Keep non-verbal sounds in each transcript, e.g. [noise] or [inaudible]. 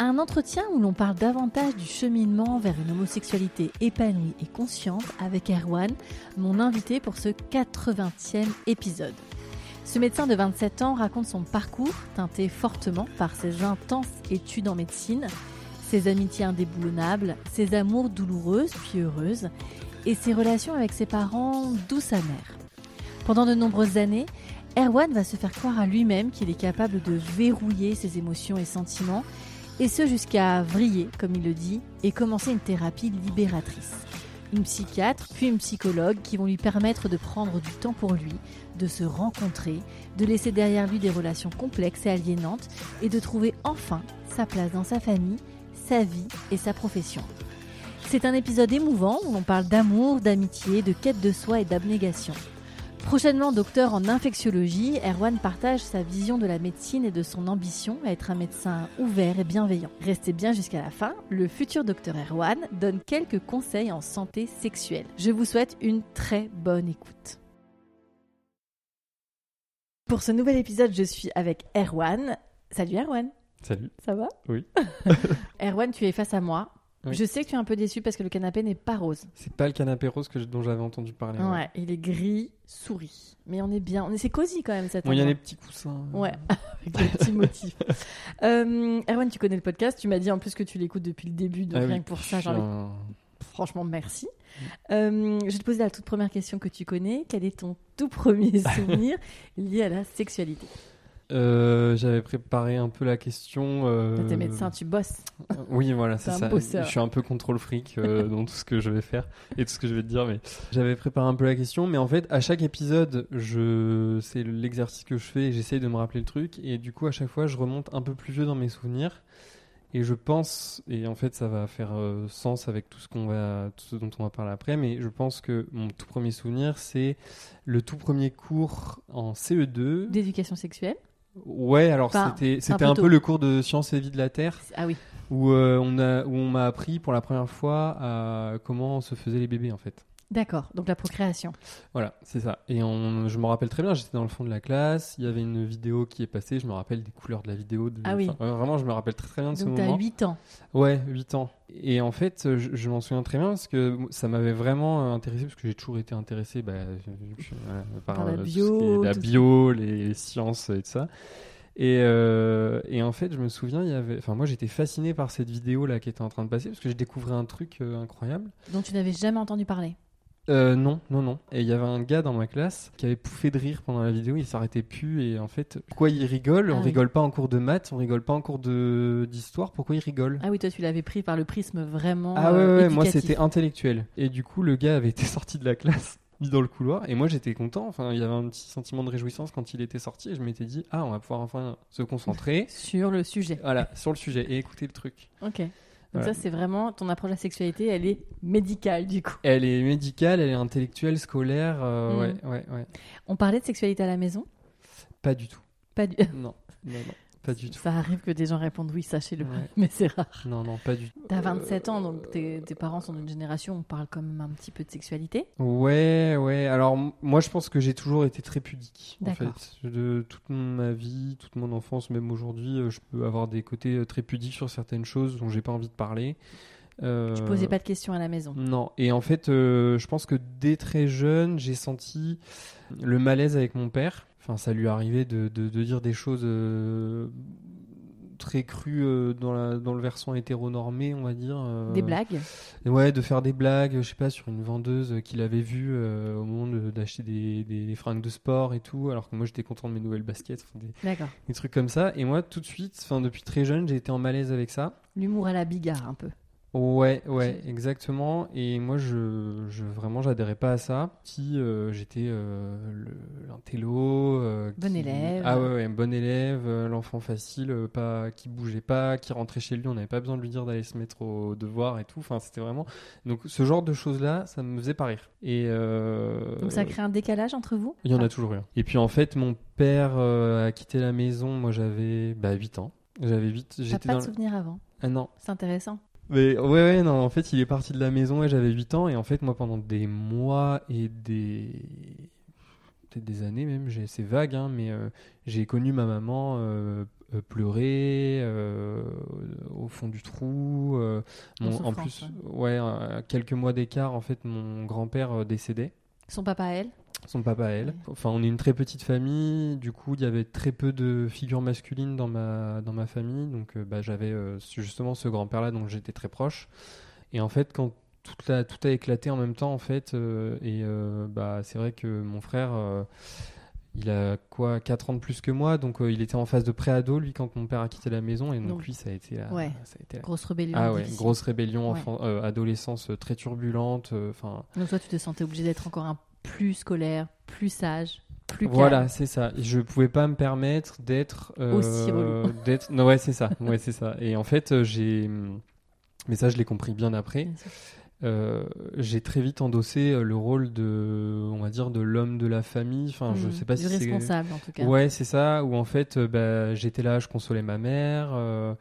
Un entretien où l'on parle davantage du cheminement vers une homosexualité épanouie et consciente avec Erwan, mon invité pour ce 80e épisode. Ce médecin de 27 ans raconte son parcours, teinté fortement par ses intenses études en médecine, ses amitiés indéboulonnables, ses amours douloureuses puis heureuses, et ses relations avec ses parents douces amères. Pendant de nombreuses années, Erwan va se faire croire à lui-même qu'il est capable de verrouiller ses émotions et sentiments et ce jusqu'à vriller, comme il le dit, et commencer une thérapie libératrice. Une psychiatre, puis une psychologue qui vont lui permettre de prendre du temps pour lui, de se rencontrer, de laisser derrière lui des relations complexes et aliénantes, et de trouver enfin sa place dans sa famille, sa vie et sa profession. C'est un épisode émouvant où l'on parle d'amour, d'amitié, de quête de soi et d'abnégation. Prochainement docteur en infectiologie, Erwan partage sa vision de la médecine et de son ambition à être un médecin ouvert et bienveillant. Restez bien jusqu'à la fin, le futur docteur Erwan donne quelques conseils en santé sexuelle. Je vous souhaite une très bonne écoute. Pour ce nouvel épisode, je suis avec Erwan. Salut Erwan. Salut. Ça va? Oui. [laughs] [laughs] Erwan, tu es face à moi. Oui. Je sais que tu es un peu déçu parce que le canapé n'est pas rose. C'est pas le canapé rose que je- dont j'avais entendu parler. Ouais, il est gris souris. Mais on est bien. On est... C'est cosy quand même cette Bon, il y a les petits coussins. Ouais, [laughs] avec des petits [laughs] motifs. Euh, Erwan, tu connais le podcast. Tu m'as dit en plus que tu l'écoutes depuis le début, donc Ah rien oui, que pour ça, un- franchement, merci. Euh, je vais te poser la toute première question que tu connais. Quel est ton tout premier [laughs] souvenir lié à la sexualité? Euh, J'avais préparé un peu la question. euh, T'es médecin, tu bosses. [laughs] Oui, voilà, c'est ça. bosseur. Je suis un peu contrôle fric euh, [laughs] dans tout ce que je vais faire et tout ce que je vais te dire. Mais j'avais préparé un peu la question, mais en fait, à chaque épisode, je c'est l'exercice que je fais et j'essaye de me rappeler le truc. Et du coup, à chaque fois, je remonte un peu plus vieux dans mes souvenirs. Et je pense, et en fait, ça va faire euh, sens avec tout ce qu'on va, tout ce dont on va parler après. Mais je pense que mon tout premier souvenir, c'est le tout premier cours en CE2. D'éducation sexuelle Ouais, alors Enfin, c'était c'était peu un peu le cours de sciences et vie de la Terre Ah oui. où euh, on a où on m'a appris pour la première fois à comment se faisaient les bébés en fait. D'accord. Donc la procréation. Voilà, c'est ça. Et on, je me rappelle très bien, j'étais dans le fond de la classe, il y avait une vidéo qui est passée, je me rappelle des couleurs de la vidéo. de- Ah oui. euh, vraiment, je me rappelle très très bien de ce Donc t'as moment. 8 ans. Ouais, 8 ans. Et en fait, euh, je, je m'en souviens très bien parce que ça m'avait vraiment euh, intéressé parce que j'ai toujours été intéressé bah, voilà, par, Par la euh, bio, la bio, les sciences et tout ça. Et, euh, et en fait, je me souviens, il y avait, enfin moi j'étais fasciné par cette vidéo là qui était en train de passer parce que je découvrais un truc euh, incroyable. dont tu n'avais jamais entendu parler. Euh, non, non, non. Et il y avait un gars dans ma classe qui avait pouffé de rire pendant la vidéo, il s'arrêtait plus et en fait, pourquoi il rigole? Ah On oui. rigole pas en cours de maths, on rigole pas en cours de d'histoire, pourquoi il rigole? Ah oui, toi tu l'avais pris par le prisme vraiment. Ah ouais, euh, ouais, moi c'était intellectuel. Et du coup, le gars avait [laughs] été sorti de la classe, mis dans le couloir, et moi j'étais content. Enfin, il y avait un petit sentiment de réjouissance quand il était sorti, et je m'étais dit, ah, on va pouvoir enfin se concentrer, [laughs] Sur le sujet. voilà, sur le sujet et écouter le truc. Ok. Donc ça c'est vraiment ton approche de la sexualité, elle est médicale du coup. Elle est médicale, elle est intellectuelle, scolaire, euh, Mm. ouais, ouais, ouais. On parlait de sexualité à la maison? Pas du tout. Pas du... Non, non, non, pas du tout. Ça arrive que des gens répondent oui, sachez-le, Ouais. [laughs] mais c'est rare. Non, non, pas du tout. T'as 27 ans, donc tes, tes parents sont d'une génération où on parle quand même un petit peu de sexualité. Ouais, ouais. Alors, moi, je pense que j'ai toujours été très pudique. En fait, de toute ma vie, toute mon enfance, même aujourd'hui, euh, je peux avoir des côtés euh, très pudiques sur certaines choses dont j'ai pas envie de parler. Euh, Tu posais pas de questions à la maison. Non. Et en fait, euh, je pense que dès très jeune, j'ai senti le malaise avec mon père. Enfin, ça lui arrivait de, de, de dire des choses euh, très crues euh, dans, la, dans le versant hétéronormé, on va dire. euh, Des blagues Ouais, de faire des blagues, je sais pas, sur une vendeuse qu'il avait vue euh, au moment de- d'acheter des, des, des fringues de sport et tout, alors que moi j'étais content de mes nouvelles baskets, enfin, des, D'accord. des trucs comme ça. Et moi, tout de suite, enfin depuis très jeune, j'ai été en malaise avec ça. L'humour à la bigard un peu. Ouais, ouais, exactement. Et moi, je, je vraiment, j'adhérais pas à ça. Si euh, j'étais euh, le- l'intello, euh, Bon qui- élève. Ah ouais, ouais, bon élève, euh, l'enfant facile, pas qui bougeait pas, qui rentrait chez lui, on n'avait pas besoin de lui dire d'aller se mettre au devoir et tout. Enfin, c'était vraiment. Donc, ce genre de choses-là, ça me faisait pas rire. Et Donc ça crée un décalage entre vous? Il y en a toujours eu. un. Et puis en fait, mon père a quitté la maison. Moi, j'avais bah, 8 ans. J'avais 8. T'as J'étais pas dans. de souvenir avant? Ah non. C'est intéressant. Mais ouais, ouais, non. En fait, il est parti de la maison et j'avais 8 ans. Et en fait, moi, pendant des mois et des. Peut-être des années même, j'ai- c'est vague, hein, mais euh, j'ai connu ma maman euh, euh, pleurer euh, au fond du trou. En mon- en souffrance, plus, ouais, quelques mois d'écart, en fait, mon grand-père décédait. Son papa, elle? Son papa, elle. Ouais. Enfin, on est une très petite famille. Du coup, il y avait très peu de figures masculines dans ma, dans ma famille. Donc, euh, bah, j'avais euh, justement ce grand-père-là dont j'étais très proche. Et en fait, quand toute la, tout a éclaté en même temps, en fait, euh, et bah, c'est vrai que mon frère, il a quoi, 4 ans de plus que moi. Donc, il était en phase de pré-ado, lui, quand mon père a quitté la maison. Et donc, Donc, lui, ça a été la, ouais. ça a été la- Grosse rébellion. Ah ouais, grosse rébellion, Ouais. enfant- adolescence très turbulente. Enfin, Donc toi, tu te sentais obligé d'être encore un plus scolaire, plus sage, plus calme. Voilà, c'est ça. Je pouvais pas me permettre d'être euh, Aussi relou. [laughs] d'être non ouais, c'est ça. Ouais, c'est ça. Et en fait, euh, j'ai mais ça je l'ai compris bien après. Euh, j'ai très vite endossé euh, le rôle de on va dire de l'homme de la famille. Enfin, je Hmm, sais pas du si c'est responsable en tout cas. Ouais, c'est ça. Où en fait, euh, bah, j'étais là, je consolais ma mère. euh,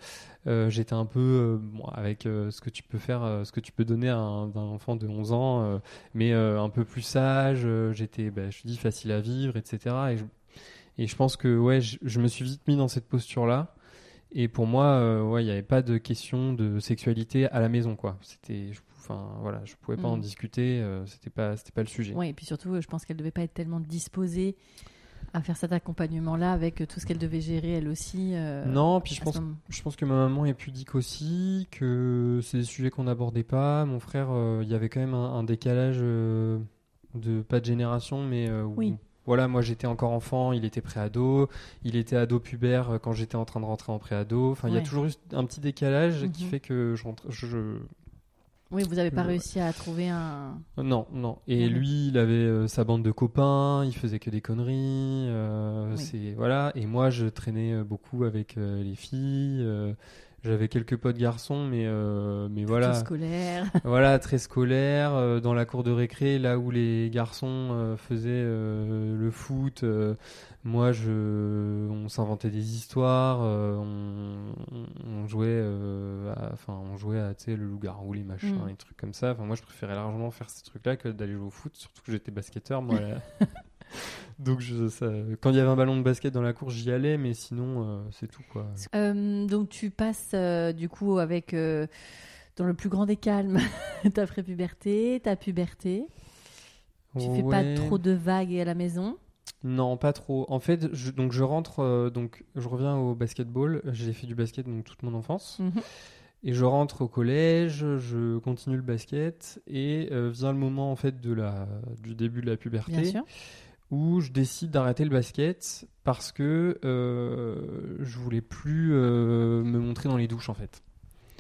euh, j'étais un peu bon, avec ce que tu peux faire, ce que tu peux donner à un, enfant de 11 ans, mais un peu plus sage. j'étais, bah, je te dis, facile à vivre, etc. Et je, et je pense que ouais, je, je me suis vite mis dans cette posture-là. Et pour moi, euh, ouais, il n'y avait pas de question de sexualité à la maison, quoi. C'était, je- enfin, voilà, je pouvais pas en Mm. discuter. euh, c'était pas, c'était pas le sujet. Ouais, et puis surtout, je pense qu'elle devait pas être tellement disposée à faire cet accompagnement-là avec tout ce qu'elle devait gérer elle aussi. euh, Non, puis je pense moment. Je pense que ma maman est pudique aussi, que c'est des sujets qu'on n'abordait pas. Mon frère, euh, il y avait quand même un, un décalage euh, de pas de génération, mais où- Oui. voilà, moi j'étais encore enfant, il était préado, il était ado pubère quand j'étais en train de rentrer en préado. Enfin, il y a toujours eu un petit décalage qui Mhm. fait que je rentre. Je- Oui, vous avez pas Ouais. réussi à trouver un. Non, non. Et lui, il avait euh, sa bande de copains, il faisait que des conneries. euh, Oui. C'est voilà. Et moi, je traînais euh, beaucoup avec euh, les filles. J'avais quelques potes garçons, mais euh, mais Voilà. voilà. scolaire. [laughs] Voilà, très scolaire, euh, dans la cour de récré, là où les garçons euh, faisaient euh, le foot. moi, je, on s'inventait des histoires, on, jouait, à- enfin, on jouait à, tu sais, le loup-garou, les machins, Mm. les trucs comme ça. Enfin, moi, je préférais largement faire ces trucs-là que d'aller jouer au foot, surtout que j'étais basketteur, moi. [laughs] [laughs] Donc, je, ça- quand il y avait un ballon de basket dans la cour, j'y allais, mais sinon, euh, c'est tout, quoi. Euh, donc tu passes euh, du coup avec dans le plus grand des calmes [laughs] ta prépuberté, ta puberté. Tu fais pas Ouais. trop de vagues à la maison? Non, pas trop. En fait, je, donc je rentre, donc je reviens au basketball. J'ai fait du basket donc toute mon enfance. Mhm. Et je rentre au collège, je continue le basket et euh, vient le moment en fait de la du début de la puberté Bien sûr. Où je décide d'arrêter le basket parce que euh, je voulais plus euh, me montrer dans les douches en fait.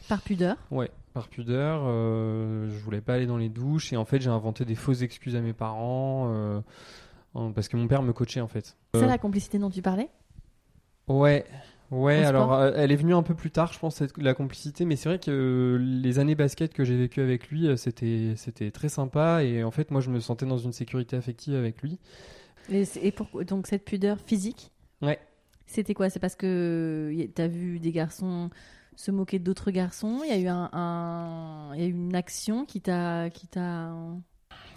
Par pudeur. Ouais, par pudeur, euh, je voulais pas aller dans les douches et en fait j'ai inventé des fausses excuses à mes parents euh, parce que mon père me coachait en fait. C'est Euh, la complicité dont tu parlais? Ouais, ouais. Alors, elle est venue un peu plus tard, je pense, cette- la complicité. Mais c'est vrai que les années basket que j'ai vécues avec lui, c'était c'était très sympa. Et en fait, moi, je me sentais dans une sécurité affective avec lui. Et, donc cette pudeur physique Ouais. C'était quoi? C'est parce que t'as vu des garçons se moquer d'autres garçons? Il y a eu un, un- il y a eu une action qui t'a qui t'a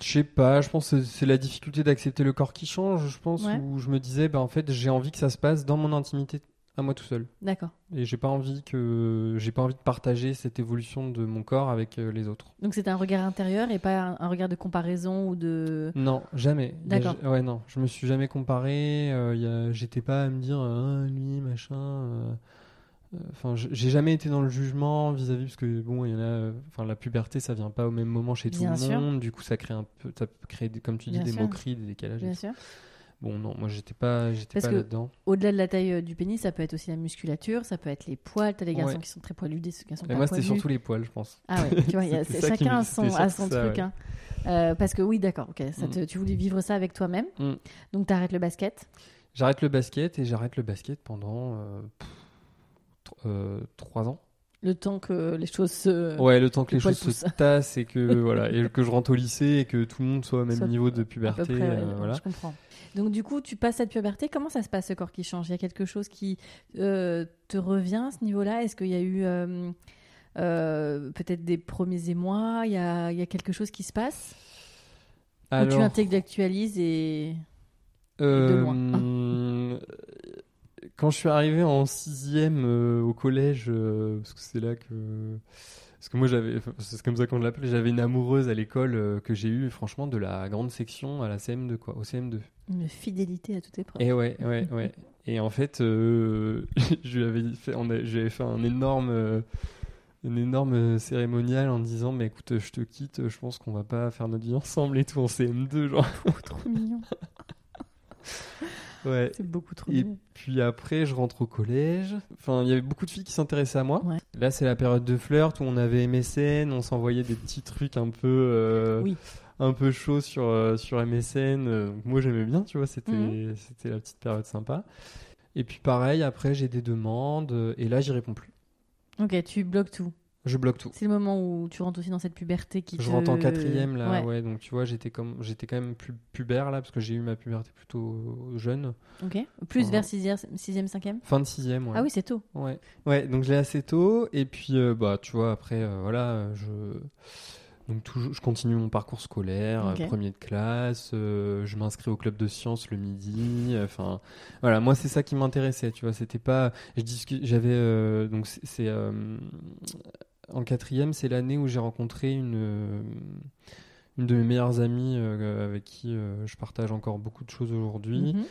Je sais pas, je pense que c'est la difficulté d'accepter le corps qui change. Je pense Ouais. où je me disais, bah en fait, j'ai envie que ça se passe dans mon intimité à moi tout seul. D'accord. Et j'ai pas envie que j'ai pas envie de partager cette évolution de mon corps avec euh, les autres. Donc c'était un regard intérieur et pas un, un regard de comparaison ou de Non, jamais. A D'accord. ja- Ouais, non, je me suis jamais comparé. euh, a- J'étais pas à me dire, ah, lui, machin. euh, Enfin, j'ai jamais été dans le jugement vis-à-vis parce que bon, il y en a. Enfin, la puberté, ça vient pas au même moment chez tout le monde. Du coup, ça crée un peu, ça des- comme tu dis, Bien des sûr. moqueries, des décalages. et bien tout. sûr. Bon, non, moi j'étais pas, j'étais pas là-dedans. Au-delà de la taille euh, du pénis, ça peut être aussi la musculature, ça peut être les poils. T'as des garçons Ouais. qui sont très poilus, des garçons Et pas moi, c'était surtout les poils, je pense. Ah ouais, tu vois, y a- [laughs] qui chacun a son, a son ça, truc. ouais. hein. Euh, parce que oui, d'accord, ok, ça Mm. tu voulais vivre ça avec toi-même. Mm. Donc t'arrêtes le basket. J'arrête le basket et j'arrête le basket pendant euh, pff, euh, trois ans. Le temps que les choses se. Ouais, le temps que les choses se tassent et que voilà, et que je rentre au lycée et que tout le monde soit au même Soit niveau de puberté. près, ouais, voilà. je comprends. Donc du coup, tu passes cette puberté. Comment ça se passe, ce corps qui change? Il y a quelque chose qui euh, te revient à ce niveau-là? Est-ce qu'il y a eu euh, euh, peut-être des premiers émois? Il y a, il y a quelque chose qui se passe? Ou tu Alors, intellectualises et... loin? [laughs] quand je suis arrivé en sixième au collège, parce que c'est là que parce que moi j'avais, c'est comme ça qu'on l'appelle, j'avais une amoureuse à l'école euh, que j'ai eue, franchement, de la grande section à la CM2 quoi, au CM2. Une fidélité à toute épreuve. Et ouais, ouais, ouais. [laughs] Et en fait, euh, [laughs] je lui avais fait, on a- j'avais fait un énorme, euh, une énorme cérémonial en disant, mais écoute, je te quitte, je pense qu'on va pas faire notre vie ensemble et tout en CM2, genre. Beaucoup trop mignon. [laughs] Ouais. C'est beaucoup trop Et puis après, je rentre au collège. Enfin, il y avait beaucoup de filles qui s'intéressaient à moi. Ouais. Là, c'est la période de flirt où on avait MSN, on s'envoyait des petits trucs un peu, euh, Oui. Un peu chauds sur euh, sur MSN. Euh, donc moi, j'aimais bien, tu vois, c'était Mhm. c'était la petite période sympa. Et puis pareil, après, j'ai des demandes euh, et là, j'y réponds plus. Ok, tu bloques tout. Je bloque tout. C'est le moment où tu rentres aussi dans cette puberté qui Je te... rentre en quatrième là, Ouais. ouais. donc tu vois, j'étais comme, j'étais quand même plus pubère là parce que j'ai eu ma puberté plutôt jeune, Ok. Plus vers 6e, 6e 5e fin de sixième. Ouais. Ah oui, c'est tôt. Ouais, ouais, donc je l'ai assez tôt et puis euh, bah tu vois après euh, voilà je donc toujours je continue mon parcours scolaire, euh, premier de classe, euh, je m'inscris au club de sciences le midi, euh, enfin voilà moi c'est ça qui m'intéressait tu vois c'était pas j'avais euh, donc c'est en quatrième c'est l'année où j'ai rencontré une une de mes meilleures amies avec qui je partage encore beaucoup de choses aujourd'hui Mhm.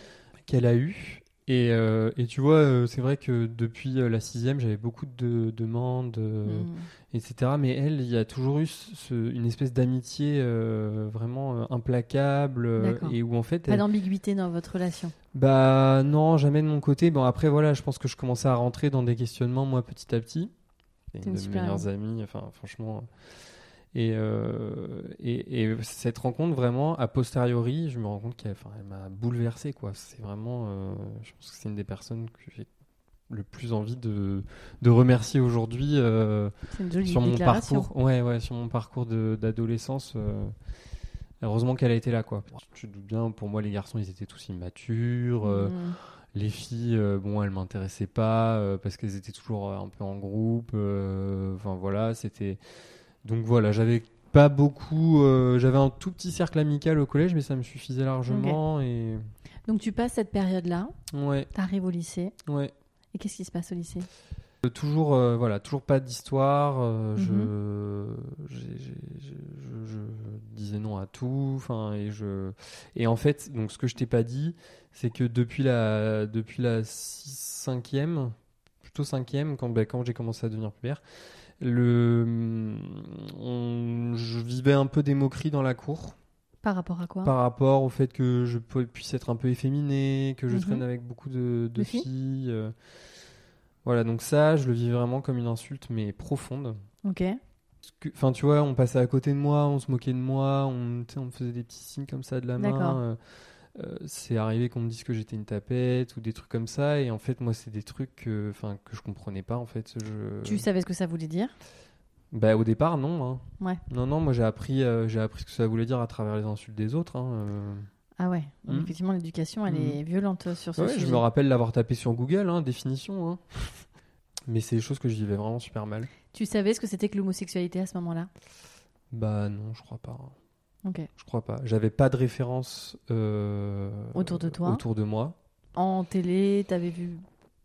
qu'elle a eu. Et, euh, et tu vois, euh, c'est vrai que depuis euh, la sixième, j'avais beaucoup de demandes, euh, Mhm. etc. Mais elle, il y a toujours eu ce- une espèce d'amitié vraiment implacable et où en fait, Pas elle- d'ambiguïté dans votre relation. bah non, jamais de mon côté. Bon après voilà, je pense que je commençais à rentrer dans des questionnements moi petit à petit. C'est une une de mes meilleures amies, enfin franchement. Et, euh, et, et cette rencontre vraiment a posteriori, je me rends compte qu'elle enfin, m'a bouleversé quoi. C'est vraiment, euh, je pense que c'est une des personnes que j'ai le plus envie de, de remercier aujourd'hui euh, sur mon parcours. Ouais ouais, sur mon parcours d'adolescence. heureusement qu'elle a été là quoi. Tu te doutes bien, pour moi les garçons ils étaient tous immatures. Mhm. les filles, euh, bon, elles m'intéressaient pas euh, parce qu'elles étaient toujours un peu en groupe. euh, Enfin voilà, c'était. Donc voilà, j'avais pas beaucoup. euh, j'avais un tout petit cercle amical au collège, mais ça me suffisait largement. Et Donc tu passes cette période-là, ouais, t'arrives au lycée, ouais. et qu'est-ce qui se passe au lycée? Euh, Toujours, euh, voilà, toujours pas d'histoire. Mhm. je, disais non à tout. Enfin, et je, et en fait, donc ce que je t'ai pas dit, c'est que depuis la, depuis la six- cinquième, plutôt cinquième, quand, ben, quand j'ai commencé à devenir pubère, le, on- je vivais un peu des moqueries dans la cour Par rapport à quoi? Par rapport au fait que je pu- puisse être un peu efféminé, que je Mhm. traîne avec beaucoup de, filles? filles. euh. Voilà, donc ça, je le vis vraiment comme une insulte, mais profonde. Ok. Enfin, tu vois, on passait à côté de moi, on se moquait de moi, on, me faisait des petits signes comme ça de la main. euh, euh, c'est arrivé qu'on me dise que j'étais une tapette ou des trucs comme ça, et en fait, moi, c'est des trucs que, enfin, que je comprenais pas, en fait. Je... Tu savais ce que ça voulait dire? Bah, au départ, non. hein. Ouais. Non, non, moi, j'ai appris, euh, j'ai appris ce que ça voulait dire à travers les insultes des autres. hein, euh. Ah ouais. Donc, Mhm. effectivement, l'éducation, elle Mhm. est violente sur ce Ouais, sujet. je me rappelle l'avoir tapé sur Google, hein, définition. [laughs] Mais c'est des choses que je vivais vraiment super mal. Tu savais ce que c'était que l'homosexualité à ce moment-là? Bah non, je crois pas. Je crois pas. J'avais pas de référence euh, Autour de toi Autour de moi. En télé, t'avais vu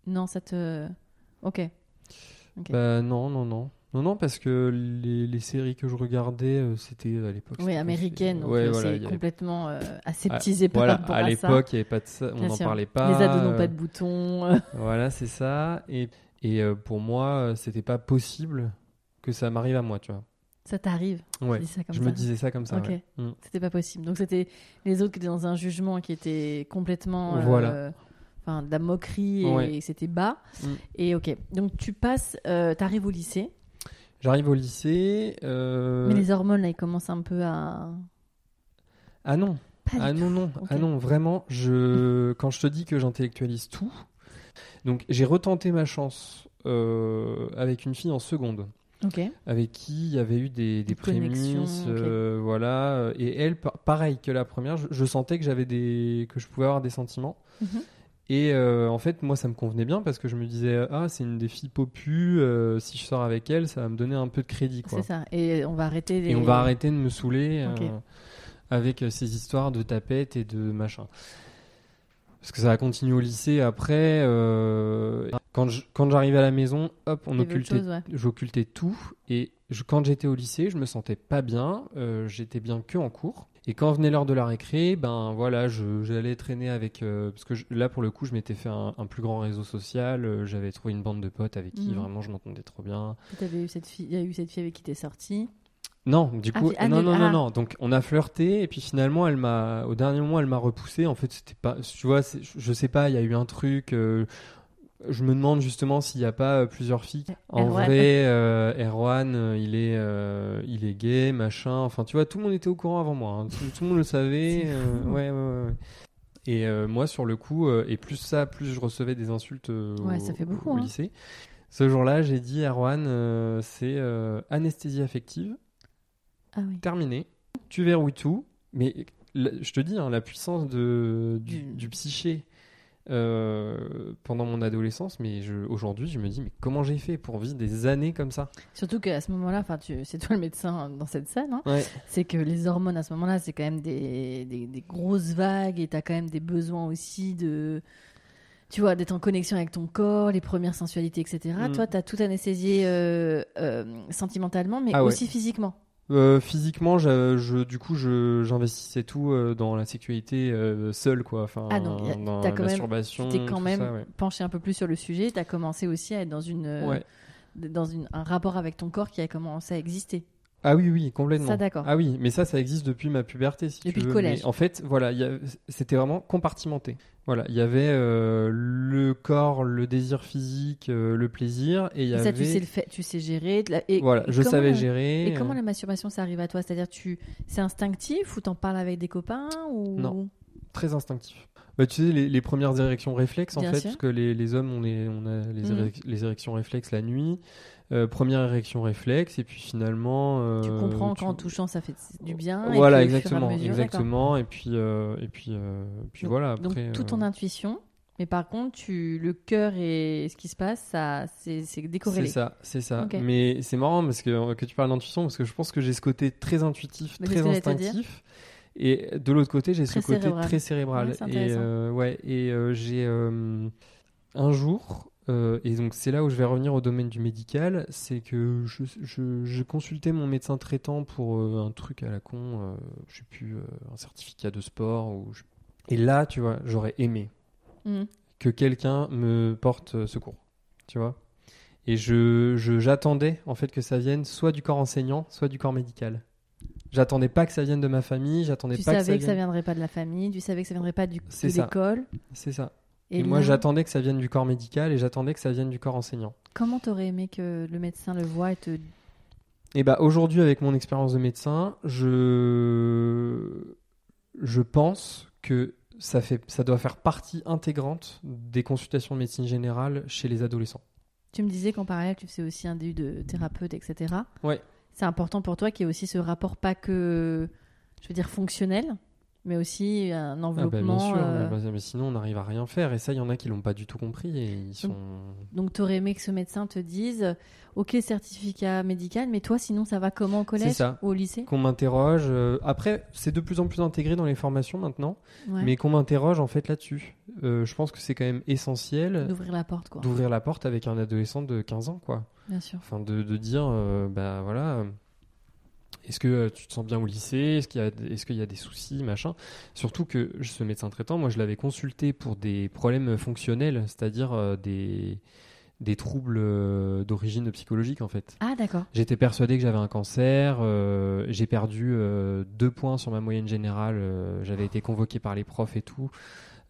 Non, ça te. Ok. Ok. Bah non, non, non. Non, non, parce que les, les séries que je regardais, euh, c'était à l'époque. Oui, américaine, donc Ouais, euh, voilà, c'est complètement euh, aseptisé par Voilà, rapport à l'époque, il n'y avait pas de ça, on n'en parlait pas. Les ados n'ont pas de boutons. [laughs] Voilà, c'est ça. Et, et pour moi, c'était pas possible que ça m'arrive à moi, tu vois. Ça t'arrive Ouais. dis ça comme Je ça. me disais ça comme ça. Ok. ouais. Mm. C'était pas possible. Donc c'était les autres qui étaient dans un jugement qui était complètement. euh, Voilà. Enfin, de la moquerie et, c'était bas. Mm. Et ok. Donc tu passes, euh, t'arrives au lycée, J'arrive au lycée. euh, mais les hormones là, ils commencent un peu à. Ah non. Pas Ah non, non, ah non, vraiment, je... [laughs] quand je te dis que j'intellectualise tout, donc j'ai retenté ma chance euh, avec une fille en seconde, Avec qui il y avait eu des, prémices, euh, voilà, et elle, pa- pareil que la première, je, je sentais que j'avais des, que je pouvais avoir des sentiments. Mhm. Et euh, en fait, moi, ça me convenait bien parce que je me disais, ah, c'est une des filles popu, euh, si je sors avec elle, ça va me donner un peu de crédit, quoi. C'est ça. Et on va arrêter. Les... Et on va arrêter de me saouler avec ces histoires de tapettes et de machin. Parce que ça a continué au lycée après. euh, quand j'arrivais à la maison, hop, on occultait, chose, ouais. j'occultais tout. Et je- quand j'étais au lycée, je me sentais pas bien. euh, j'étais bien que en cours. Et quand venait l'heure de la récré, ben voilà, j'allais traîner avec. euh, parce que je- là, pour le coup, je m'étais fait un, un plus grand réseau social. euh, J'avais trouvé une bande de potes avec qui Mhm. vraiment je m'entendais trop bien. Il y a eu cette fille avec qui t'es sorti. Non, du Ah, coup, ah, non, non, non, ah. non. Donc, on a flirté et puis finalement, elle m'a, au dernier moment, elle m'a repoussé. En fait, c'était pas, tu vois, je sais pas, il y a eu un truc. euh, je me demande justement s'il n'y a pas euh, plusieurs filles. En Erwan. vrai, euh, Erwan, euh, il est, euh, il est gay, machin. Enfin, tu vois, tout le monde était au courant avant moi. hein. Tout, tout le monde le savait. Euh, ouais, ouais, ouais. Et euh, moi, sur le coup, euh, et plus ça, plus je recevais des insultes euh, Ouais, au, ça fait beaucoup, au hein. lycée. Ce jour-là, j'ai dit, Erwan, euh, c'est euh, anesthésie affective Ah oui. terminé. Tu verrouilles tout. Mais la- je te dis, hein, la puissance de, du, psyché euh, pendant mon adolescence, mais aujourd'hui, je me dis, mais comment j'ai fait pour vivre des années comme ça? Surtout qu'à ce moment-là, c'est toi le médecin dans cette scène. hein. Ouais. c'est que les hormones à ce moment-là, c'est quand même des, des, des grosses vagues et tu as quand même des besoins aussi de. Tu vois, d'être en connexion avec ton corps, les premières sensualités, etc. Mm. Toi, tu as tout anesthésié euh, euh, sentimentalement, mais Ah ouais. aussi physiquement. Euh, physiquement, je, je- du coup, j'investissais tout euh, dans la sécurité euh, seule, quoi. Enfin, Ah, donc, a- dans t'as la quand même- masturbation. T'es quand même ça, ouais. penché un peu plus sur le sujet. Tu as commencé aussi à être dans, une, Ouais. dans une, un rapport avec ton corps qui a commencé à exister. Ah oui, oui, complètement. Ça, d'accord. Ah oui, mais ça, ça existe depuis ma puberté, si Depuis tu le collège. Mais en fait, voilà, c'était vraiment compartimenté. Voilà, il y avait euh, le corps, le désir physique, euh, le plaisir, et il y avait. ça, tu sais, le fait, tu sais gérer. de la- Et, Voilà, et je comment- savais gérer. Et comment euh, la masturbation, ça arrive à toi? C'est-à-dire, tu, c'est instinctif ou t'en parles avec des copains ou? Non. Très instinctif. Bah, tu sais, les, les premières érections réflexes, en fait, sûr. parce que les, les hommes, on, les, on a les, érec- les érections réflexes la nuit. Euh, première érection réflexe, et puis finalement. euh, Tu comprends tu- qu'en touchant, ça fait du bien. Voilà, et exactement, mesure, exactement. Et puis, euh, et puis, puis Donc- voilà. Après, Donc, toute ton intuition. Mais par contre, tu, le cœur et ce qui se passe, ça, c'est, c'est décorrélé. C'est ça, c'est ça. Mais c'est marrant parce que, que tu parles d'intuition parce que je pense que j'ai ce côté très intuitif, Mais très instinctif. Et de l'autre côté, j'ai ce côté cérébral. très cérébral. Ouais, et ouais, et j'ai un jour, euh, et donc c'est là où je vais revenir au domaine du médical, c'est que je, je, je consultais mon médecin traitant pour euh, un truc à la con, euh, je sais plus, un certificat de sport. Ou je- Et là, tu vois, j'aurais aimé Mhm. que quelqu'un me porte secours, tu vois. Et je j'attendais en fait que ça vienne soit du corps enseignant, soit du corps médical. J'attendais pas que ça vienne de ma famille, j'attendais Tu pas savais que que ça ça vienne. viendrait pas de la famille, tu savais que ça viendrait pas du, de ça. l'école. C'est ça. Et, Et, moi j'attendais que ça vienne du corps médical et j'attendais que ça vienne du corps enseignant. Comment t'aurais aimé que le médecin le voit et te. Et bah aujourd'hui avec mon expérience de médecin, je je pense que ça fait ça doit faire partie intégrante des consultations de médecine générale chez les adolescents. Tu me disais qu'en parallèle, tu faisais aussi un DU de thérapeute, etc. Ouais. C'est important pour toi qu'il y ait aussi ce rapport, pas que, je veux dire, fonctionnel, mais aussi un Ah bah, enveloppement. bien sûr, euh, mais, bah, mais sinon on n'arrive à rien faire. Et ça, il y en a qui l'ont pas du tout compris et ils sont. Donc, tu aurais aimé que ce médecin te dise Ok, certificat médical, mais toi, sinon, ça va comment au collège ça. ou au lycée? Qu'on m'interroge. euh, Après, c'est de plus en plus intégré dans les formations maintenant, Ouais. mais qu'on m'interroge en fait là-dessus. Euh, je pense que c'est quand même essentiel D'ouvrir la porte, quoi. d'ouvrir la porte avec un adolescent de 15 ans, quoi. Bien sûr. Enfin, de, de dire, euh, bah voilà, est-ce que euh, tu te sens bien au lycée? Est-ce qu'il y, a- est-ce qu'il y a des soucis, machin? Surtout que ce médecin traitant, moi, je l'avais consulté pour des problèmes fonctionnels, c'est-à-dire euh, des, des troubles euh, d'origine psychologique en fait. Ah, d'accord. J'étais persuadé que j'avais un cancer. euh, j'ai perdu euh, deux points sur ma moyenne générale. euh, j'avais été convoqué par les profs et tout.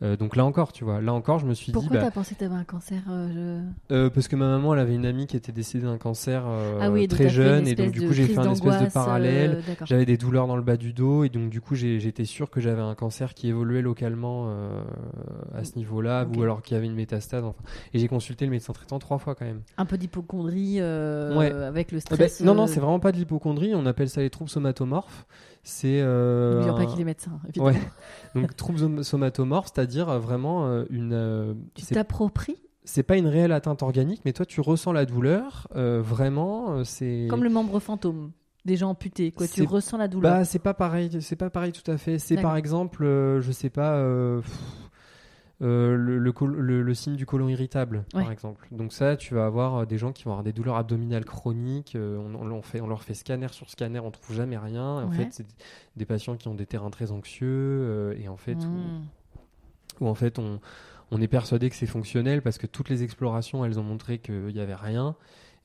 Euh, donc là encore, tu vois, là encore, je me suis Pourquoi dit, bah, t'as pensé que t'avais un cancer euh, je- euh, parce que ma maman, elle avait une amie qui était décédée d'un cancer Ah oui, très jeune, et donc du coup j'ai fait un espèce de parallèle. J'avais des douleurs dans le bas du dos et donc du coup j'étais sûr que j'avais un cancer qui évoluait localement à ce niveau-là ou alors qu'il y avait une métastase. Enfin. Et j'ai consulté le médecin traitant trois fois quand même. Un peu d'hypochondrie Ouais. avec le Ah ben, stress. non, non, c'est vraiment pas de l'hypochondrie. On appelle ça les troubles somatomorphes. C'est euh, N'oublions pas un- qu'il est médecin, évidemment. Ouais. [laughs] donc troubles som- somatomorphes, c'est-à-dire euh, vraiment euh, une. euh, Tu c'est- t'appropries c'est pas une réelle atteinte organique, mais toi tu ressens la douleur. euh, vraiment, euh, c'est. comme le membre fantôme des gens amputés. Quoi. Tu ressens la douleur. Bah, c'est pas pareil, c'est pas pareil tout à fait. C'est par exemple, euh, je sais pas, euh, pff, euh, le, le, col- le- le signe du côlon irritable, Ouais. par exemple. Donc ça, tu vas avoir euh, des gens qui vont avoir des douleurs abdominales chroniques. euh, on, fait, on leur fait scanner sur scanner, on trouve jamais rien. Et En Ouais. fait, c'est des patients qui ont des terrains très anxieux euh, et en fait, où- Mmh. où, en fait on, on est persuadé que c'est fonctionnel parce que toutes les explorations, elles ont montré qu'il n'y avait rien.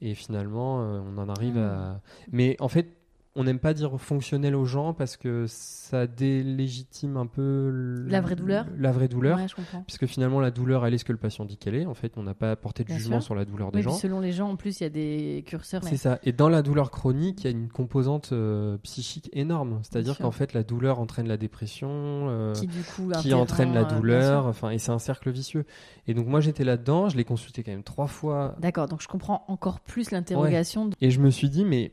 Et finalement, on en arrive Mm. à. Mais en fait, on n'aime pas dire fonctionnel aux gens parce que ça délégitime un peu La vraie douleur La vraie douleur. Ouais, je comprends. Puisque finalement, la douleur, elle est ce que le patient dit qu'elle est. En fait, on n'a pas apporté de Bien jugement sûr. sur la douleur des Oui, gens. selon les gens, en plus, il y a des curseurs. mais- C'est ça. Et dans la douleur chronique, il y a une composante euh, psychique énorme. C'est-à-dire qu'en fait, la douleur entraîne la dépression. euh, Qui, du coup, qui entraîne la euh, douleur, enfin, et c'est un cercle vicieux. Et donc moi j'étais là-dedans, je l'ai consulté quand même trois fois, D'accord, donc je comprends encore plus l'interrogation. de- et je me suis dit, mais,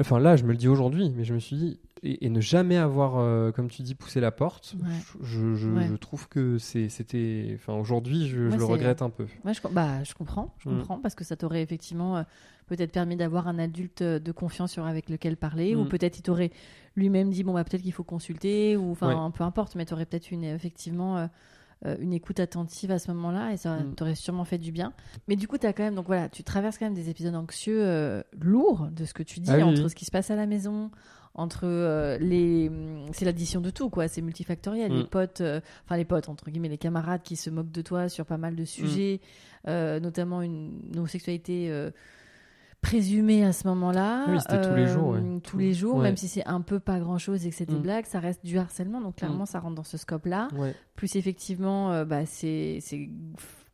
enfin là je me le dis aujourd'hui, mais je me suis dit, et, et ne jamais avoir, euh, comme tu dis, poussé la porte, Ouais. je, je, Ouais. je trouve que c'était, enfin aujourd'hui je, le regrette un peu. Ouais, je, bah, je comprends, je Mm. comprends, parce que ça t'aurait effectivement euh, peut-être permis d'avoir un adulte euh, de confiance avec lequel parler, ou Mm. peut-être il t'aurait lui-même dit bon bah peut-être qu'il faut consulter, ou enfin peu importe, mais t'aurais peut-être une effectivement euh, euh, une écoute attentive à ce moment-là et ça Mm. t'aurait sûrement fait du bien. Mais du coup, t'as quand même donc voilà, tu traverses quand même des épisodes anxieux euh, lourds de ce que tu dis Ah oui, entre ce qui se passe à la maison. Entre euh, les. C'est l'addition de tout, quoi. C'est multifactoriel. Mm. Les potes, euh, enfin les potes, entre guillemets, les camarades qui se moquent de toi sur pas mal Mm. de sujets, euh, notamment une homosexualité euh, présumée à ce moment-là. Oui, c'était tous les jours, ouais. Tous les jours, Ouais. même si c'est un peu pas grand-chose et que c'est des Mm. blagues, ça reste du harcèlement. Donc clairement, ça rentre dans ce scope-là. Ouais. Plus effectivement, euh, bah, ces, ces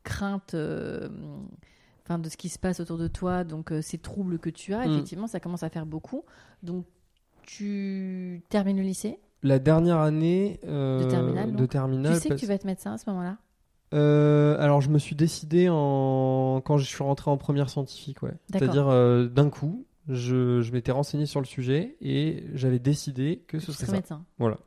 craintes. euh, de ce qui se passe autour de toi, donc euh, ces troubles que tu as, Mm. effectivement, ça commence à faire beaucoup. Donc, tu termines le lycée? La dernière année euh, De terminale, de donc. terminale, tu sais que tu vas être médecin à ce moment-là? Euh, alors je me suis décidé en... quand je suis rentré en première scientifique, ouais. C'est-à-dire euh, d'un coup, je, je m'étais renseigné sur le sujet et j'avais décidé que ce serait ça. médecin. Voilà.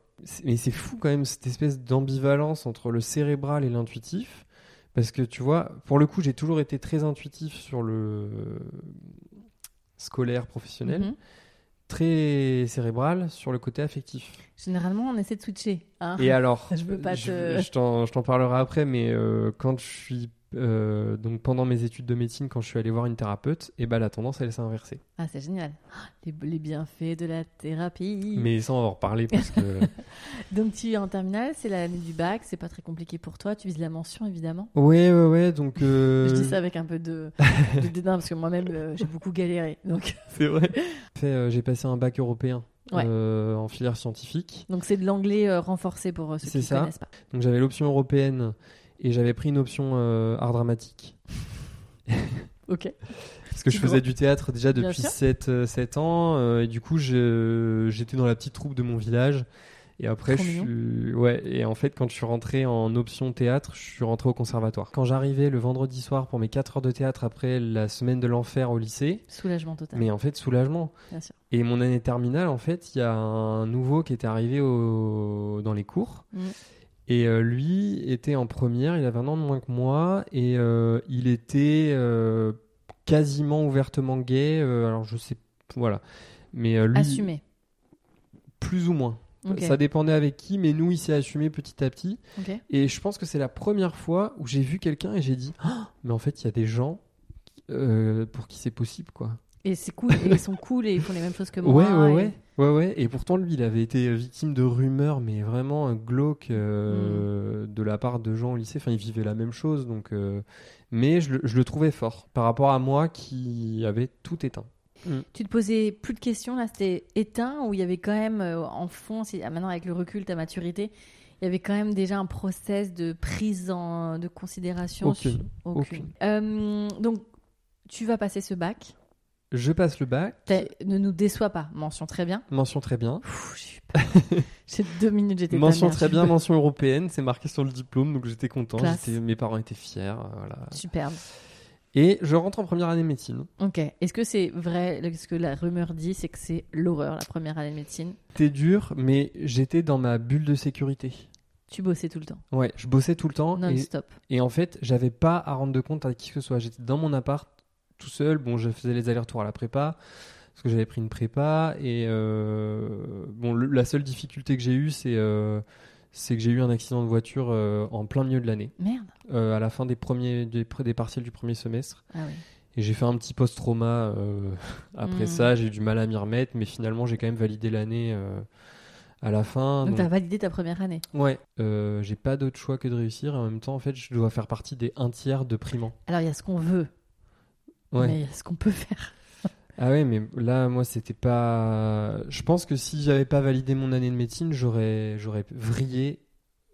Mais c'est fou quand même cette espèce d'ambivalence entre le cérébral et l'intuitif. Parce que tu vois, pour le coup, j'ai toujours été très intuitif sur le scolaire professionnel, Mhm. Très cérébral sur le côté affectif. Généralement, on essaie de switcher. hein. Et alors, [laughs] Je veux pas je, te- je t'en, je t'en parlerai après, mais euh, quand je suis euh, donc pendant mes études de médecine, quand je suis allé voir une thérapeute, et ben la tendance elle s'est inversée. Ah, c'est génial. [gasps] Les, les bienfaits de la thérapie. Mais va en reparler parce que [laughs] Donc, tu es en terminale, c'est l'année du bac, c'est pas très compliqué pour toi. Tu vises la mention, évidemment. ouais ouais ouais donc euh, [laughs] Je dis ça avec un peu de, de dédain parce que moi-même, euh, j'ai beaucoup galéré. Donc, [laughs] c'est vrai. Euh, j'ai passé un bac européen Ouais. en filière scientifique. donc c'est de l'anglais renforcé pour ceux qui ne connaissent pas. Donc j'avais l'option européenne et j'avais pris une option euh, art dramatique. [laughs] Ok. Parce que je faisais du théâtre déjà depuis sûr. 7, euh, 7 ans. euh, et du coup, j'étais dans la petite troupe de mon village. Et après, Trop je suis... Ouais, et en fait, quand je suis rentré en option théâtre, je suis rentré au conservatoire. Quand j'arrivais le vendredi soir pour mes 4 heures de théâtre après la semaine de l'enfer au lycée, Soulagement total. mais en fait, soulagement. Bien sûr. Et mon année terminale, en fait, il y a un nouveau qui était arrivé au... dans les cours. Mm. Et euh, lui était en première, il avait un an de moins que moi, et euh, il était euh, quasiment ouvertement gay. alors je sais, voilà. Mais lui, Assumé. plus ou moins. Ça dépendait avec qui, mais nous, il s'est assumé petit à petit. Et je pense que c'est la première fois où j'ai vu quelqu'un et j'ai dit, Ah, mais en fait, il y a des gens pour qui c'est possible, quoi. Et c'est cool. et ils sont cool et ils font les mêmes choses que moi. ouais, ouais, et- ouais, Ouais, ouais, et pourtant, lui, il avait été victime de rumeurs, mais vraiment euh, glauques euh, de la part de gens au lycée. Enfin, il vivait la même chose, donc. euh, Mais je, le- je le trouvais fort par rapport à moi qui avait tout éteint. Tu te posais plus de questions, là, c'était éteint ou il y avait quand même euh, en fond, si, ah, maintenant avec le recul, ta maturité, il y avait quand même déjà un process de prise en, de considération Aucune. sur- Aucune. Euh, donc, tu vas passer ce bac. Je passe le bac. Ne nous déçois pas. Mention très bien. Mention très bien. [laughs] J'ai deux minutes, j'étais ta Mention très bien, mention européenne, c'est marqué sur le diplôme, donc j'étais content. Mes parents étaient fiers. euh, Voilà. Superbe. Et je rentre en première année de médecine. Ok. Est-ce que c'est vrai Ce que la rumeur dit, c'est que c'est l'horreur, la première année de médecine? C'était dur, mais j'étais dans ma bulle de sécurité. Tu bossais tout le temps, Ouais, je bossais tout le temps. et- non-stop. Et en fait, j'avais pas à rendre de compte à qui que ce soit. J'étais dans mon appart, tout seul. Bon, je faisais les allers-retours à la prépa, parce que j'avais pris une prépa. Et euh, bon, le- la seule difficulté que j'ai eue, c'est euh, c'est que j'ai eu un accident de voiture euh, en plein milieu de l'année, Merde. à la fin des, premiers, des, des partiels du premier semestre. Ah oui. Et j'ai fait un petit post-trauma [laughs] après Mm. ça. J'ai eu du mal à m'y remettre, mais finalement, j'ai quand même validé l'année à la fin. Donc, donc- t'as validé ta première année. Ouais, euh, j'ai pas d'autre choix que de réussir. Et en même temps, en fait, je dois faire partie des un tiers de primants. Alors, il y a ce qu'on veut, Ouais. mais ce qu'on peut faire. [laughs] Ah ouais, mais là, moi, c'était pas. Je pense que si j'avais pas validé mon année de médecine, j'aurais, j'aurais vrillé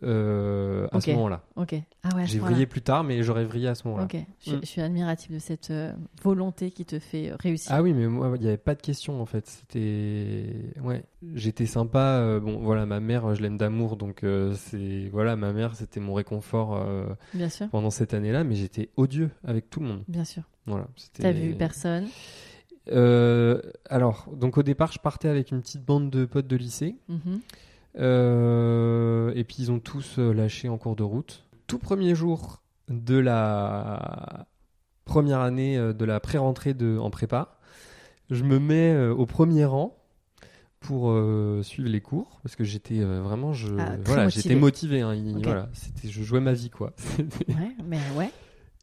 euh, à ce moment-là. Ah ouais, à ce J'ai point-là. vrillé plus tard, mais j'aurais vrillé à ce moment-là. Ok. Je, suis- Mm. je suis admirative de cette euh, volonté qui te fait réussir. Ah oui, mais moi, il n'y avait pas de question en fait. C'était. Ouais, j'étais sympa. euh, bon, voilà, ma mère, je l'aime d'amour, donc c'est. Voilà, ma mère, c'était mon réconfort Bien sûr. pendant cette année-là, mais j'étais odieux avec tout le monde. Bien sûr. Voilà. T'as vu personne? Alors, donc au départ, je partais avec une petite bande de potes de lycée. Mhm. Et puis ils ont tous euh, lâché en cours de route. Tout premier jour de la première année euh, de la pré-rentrée de, en prépa, je me mets euh, au premier rang pour euh, suivre les cours parce que j'étais euh, vraiment je Ah, voilà motivé. j'étais motivé hein, il- voilà c'était je jouais ma vie quoi [laughs] Ouais, mais ouais.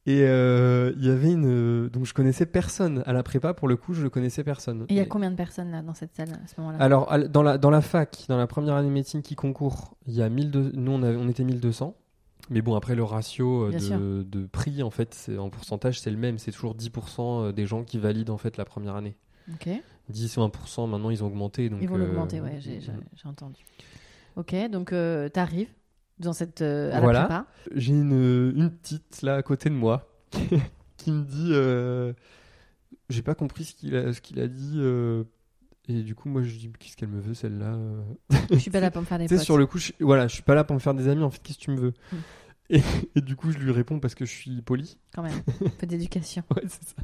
Et euh, il y avait une donc je connaissais personne à la prépa pour le coup je connaissais personne Et il y a Et- combien de personnes là dans cette salle à ce moment-là? Alors, dans la, dans la fac, dans la première année de médecine qui concourt, il y a 1200, nous on, avait- on était 1200. Mais bon, après le ratio euh, de, de prix, en fait, en pourcentage, c'est le même. C'est toujours 10% des gens qui valident en fait la première année. Ok. 10 ou 1%, maintenant ils ont augmenté. Donc, Ils vont euh, l'augmenter, ouais, j'ai j'ai- j'ai entendu. Ok, donc euh, t'arrives dans cette euh, à Voilà. la prépa. J'ai une, une petite là à côté de moi [laughs] qui me dit euh, J'ai pas compris ce qu'il a, ce qu'il a dit. euh, et du coup, moi je dis Qu'est-ce qu'elle me veut celle-là Je suis pas là pour me faire [laughs] des potes. sur le coup, je, voilà, je suis pas là pour me faire des amis. En fait, qu'est-ce que tu me veux Mm. et, et du coup, je lui réponds parce que je suis poli. Quand même, un [laughs] peu d'éducation. Ouais, c'est ça.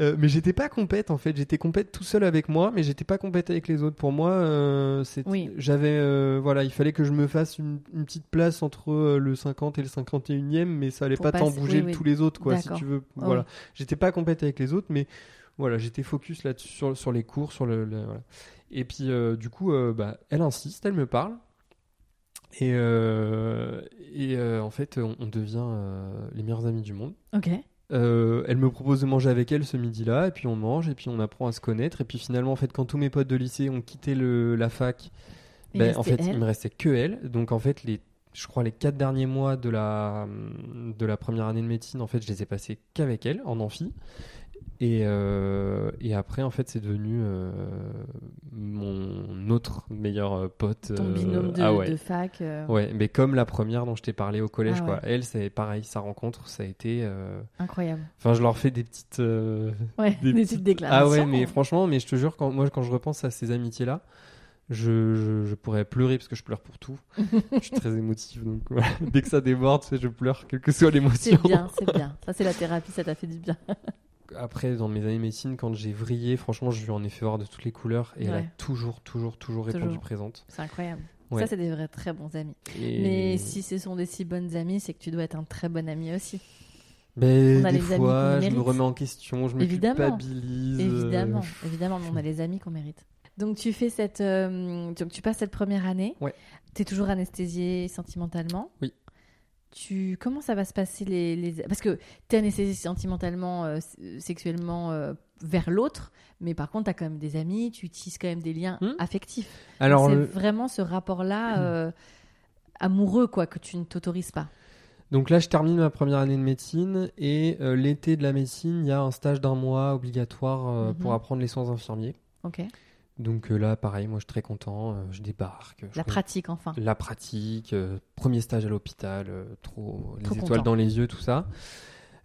Euh, mais j'étais pas compète en fait, j'étais compète tout seul avec moi, mais j'étais pas compète avec les autres. Pour moi, euh, Oui. j'avais, euh, voilà, il fallait que je me fasse une, une petite place entre euh, le 50 et le 51e, mais ça allait Pour pas tant bouger oui, oui. tous les autres, quoi, si tu veux. Ah voilà, j'étais pas compète avec les autres, mais voilà, j'étais focus là sur, sur les cours, sur le, le- voilà. Et puis du coup, bah, elle insiste, elle me parle. Et, et en fait, on, on devient les meilleurs amis du monde. Ok. Euh, elle me propose de manger avec elle ce midi-là, et puis on mange, et puis on apprend à se connaître. Et puis finalement, en fait, quand tous mes potes de lycée ont quitté le, la fac, Il ben, en fait, elle. il me restait que elle. Donc en fait, les, je crois les quatre derniers mois de la, de la première année de médecine, en fait, je les ai passés qu'avec elle, en amphi. Et, euh, et après, en fait, c'est devenu euh, mon autre meilleur euh, pote. Ton binôme de, ah ouais. de fac. Ouais, mais comme la première dont je t'ai parlé au collège, Ah quoi. ouais. Elle, c'est pareil, sa rencontre, ça a été. Incroyable. Enfin, je leur fais des petites. Ouais, Des [laughs] des, petites- petites déclarations. Ah ouais, mais franchement, mais je te jure, quand, moi, quand je repense à ces amitiés-là, je, je, je pourrais pleurer parce que je pleure pour tout. [laughs] je suis très émotif, donc voilà. dès que ça déborde, je pleure, quelle que soit l'émotion. C'est bien, c'est [laughs] bien. Ça, c'est la thérapie, ça t'a fait du bien. Après, dans mes années de médecine, quand j'ai vrillé, franchement, je lui en ai fait voir de toutes les couleurs et elle a toujours, toujours, toujours répondu présente. C'est incroyable. Ouais. Ça, c'est des vrais très bons amis. Et- Mais si ce sont des si bonnes amies, c'est que tu dois être un très bon ami aussi. Ben, on a des les amis fois, je me remets en question, je me Évidemment. culpabilise. euh, Évidemment, évidemment, mais on a les amis qu'on mérite. Donc tu fais cette, euh, tu passes cette première année. Ouais. T'es toujours anesthésié sentimentalement. Oui. Tu comment ça va se passer les, les... parce que t'es anesthésié sentimentalement, euh, sexuellement, euh, vers l'autre, mais par contre, tu as quand même des amis, tu utilises quand même des liens Hmm. affectifs. Alors, c'est le- vraiment ce rapport-là euh, amoureux, quoi, que tu ne t'autorises pas. donc là, je termine ma première année de médecine et l'été de la médecine, il y a un stage d'un mois obligatoire euh, Mhm. pour apprendre les soins infirmiers. Ok. Donc euh, là, pareil, moi, je suis très content. euh, je débarque. je La connais- pratique, enfin. La pratique, euh, premier stage à l'hôpital, euh, trop les étoiles content. dans les yeux, tout ça.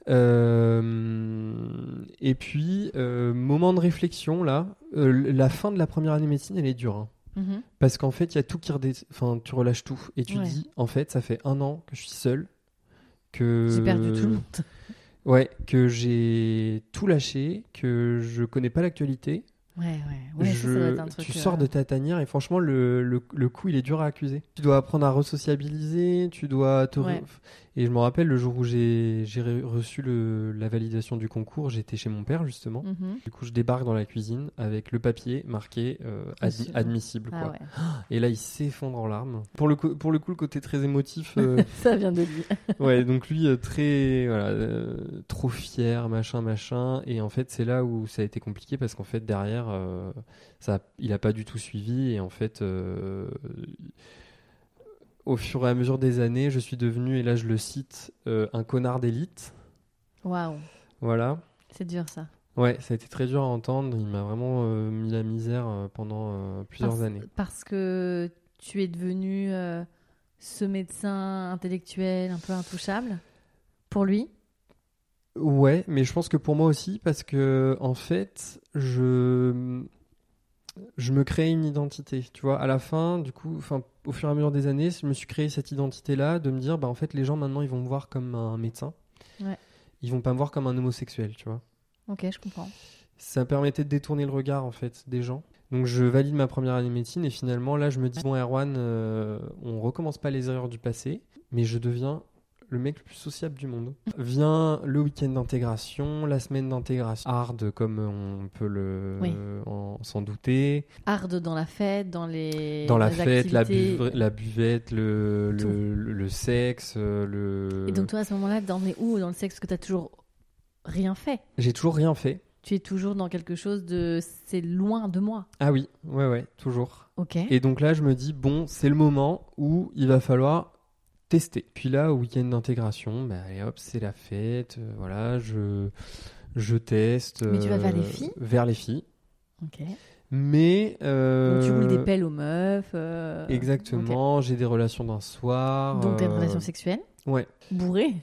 Euh, et puis, moment de réflexion, là, la fin de la première année de médecine, elle est dure. hein. Mhm. Parce qu'en fait, il y a tout qui redé... Enfin, tu relâches tout. Et tu Ouais. dis, en fait, ça fait un an que je suis seul. Que... J'ai perdu tout le monde. Ouais, que j'ai tout lâché, que je connais pas l'actualité. Ouais, ouais. ouais ça, ça Je- doit être un truc, tu euh, sors de ta tanière et franchement, le, le, le coup, il est dur à accuser. Tu dois apprendre à resociabiliser, tu dois te... Ouais. Et je me rappelle le jour où j'ai j'ai re- reçu le, la validation du concours, j'étais chez mon père justement. mhm. Du coup, je débarque dans la cuisine avec le papier marqué euh, admi- admissible. Ah Quoi. ouais. [gasps] Et là, il s'effondre en larmes. Pour le, pour le coup, le côté très émotif, [laughs] euh, ça vient de lui. [laughs] ouais, donc lui, euh, très, voilà, euh, trop fier, machin, machin. Et en fait, c'est là où ça a été compliqué parce qu'en fait, derrière, ça, il a pas du tout suivi. Et en fait, au fur et à mesure des années, je suis devenu, et là, je le cite, euh, un connard d'élite. Waouh. Voilà. C'est dur, ça. Ouais, ça a été très dur à entendre. Il m'a vraiment euh, mis la misère euh, pendant plusieurs parce, années. Parce que tu es devenu ce médecin intellectuel un peu intouchable? Pour lui? Ouais, mais je pense que pour moi aussi, parce que en fait, je je me crée une identité. Tu vois, à la fin, du coup, enfin, au fur et à mesure des années, je me suis créé cette identité-là de me dire, bah en fait, les gens maintenant, ils vont me voir comme un médecin. Ouais. Ils vont pas me voir comme un homosexuel, tu vois. Ok, je comprends. Ça permettait de détourner le regard en fait des gens. Donc je valide ma première année de médecine et finalement là je me dis bon Erwan, euh, on recommence pas les erreurs du passé, mais je deviens le mec le plus sociable du monde. Vient le week-end d'intégration, la semaine d'intégration hard comme on peut le Oui. s'en douter. Hard dans la fête, dans les Dans la les fête, la, activités. buve- la buvette, le, le, sexe, le. Et donc toi à ce moment-là, t'en es où dans le sexe que t'as toujours rien fait? J'ai toujours rien fait. Tu es toujours dans quelque chose de c'est loin de moi. Ah oui, ouais ouais, toujours. Ok. Et donc là, je me dis, bon, c'est le moment où il va falloir tester. Puis là, au week-end d'intégration, bah, allez hop, c'est la fête. euh, voilà, je, je teste. Mais tu vas vers les euh, filles Vers les filles. Ok. Mais. euh, Donc tu roules des pelles aux meufs. Exactement, j'ai des relations d'un soir. Donc t'as une relation sexuelle Ouais, bourrée.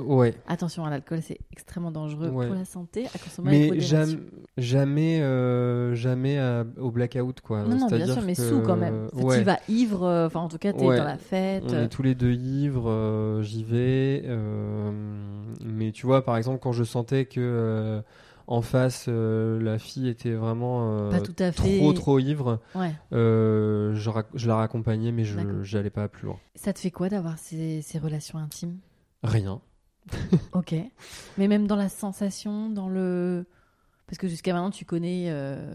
Ouais. Attention à l'alcool, c'est extrêmement dangereux Ouais. pour la santé, à consommer avec Mais jamais, jamais, euh, jamais à- au blackout, quoi. Non, non, bien sûr, mais que- sous quand même. Ouais. Tu vas ivre, euh, enfin en tout cas, t'es dans la fête. On est tous les deux ivres, euh, j'y vais. euh, mais tu vois, par exemple, quand je sentais que euh, en face, euh, la fille était vraiment euh, Pas tout à fait. trop trop ivre, Ouais. euh, je, la raccompagnais, mais je j'allais pas plus loin. Ça te fait quoi d'avoir ces, ces relations intimes? Rien. [laughs] Ok. Mais même dans la sensation, dans le. Parce que jusqu'à maintenant, tu connais. Euh,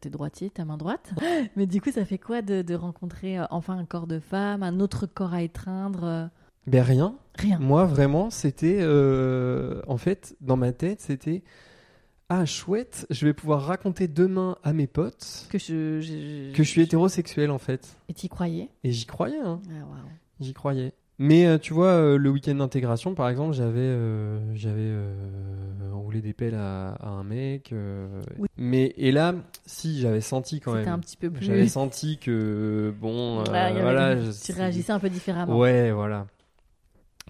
T'es droitier, ta main droite. [gasps] Mais du coup, ça fait quoi de, de rencontrer euh, enfin un corps de femme, un autre corps à étreindre euh, Ben rien. Rien. Moi, vraiment, c'était. en fait, dans ma tête, c'était. Ah, chouette, je vais pouvoir raconter demain à mes potes Que je. je- que je suis hétérosexuel, en fait. Et t'y croyais? Et j'y croyais, hein. Ah, waouh. J'y croyais. Mais euh, tu vois, euh, le week-end d'intégration, par exemple, j'avais euh, j'avais euh, roulé des pelles à, à un mec. euh, Oui. Mais et là, si j'avais senti quand C'était même. un petit peu plus. J'avais senti que bon, euh, avait- voilà. je- Tu réagissais un peu différemment. Ouais, voilà.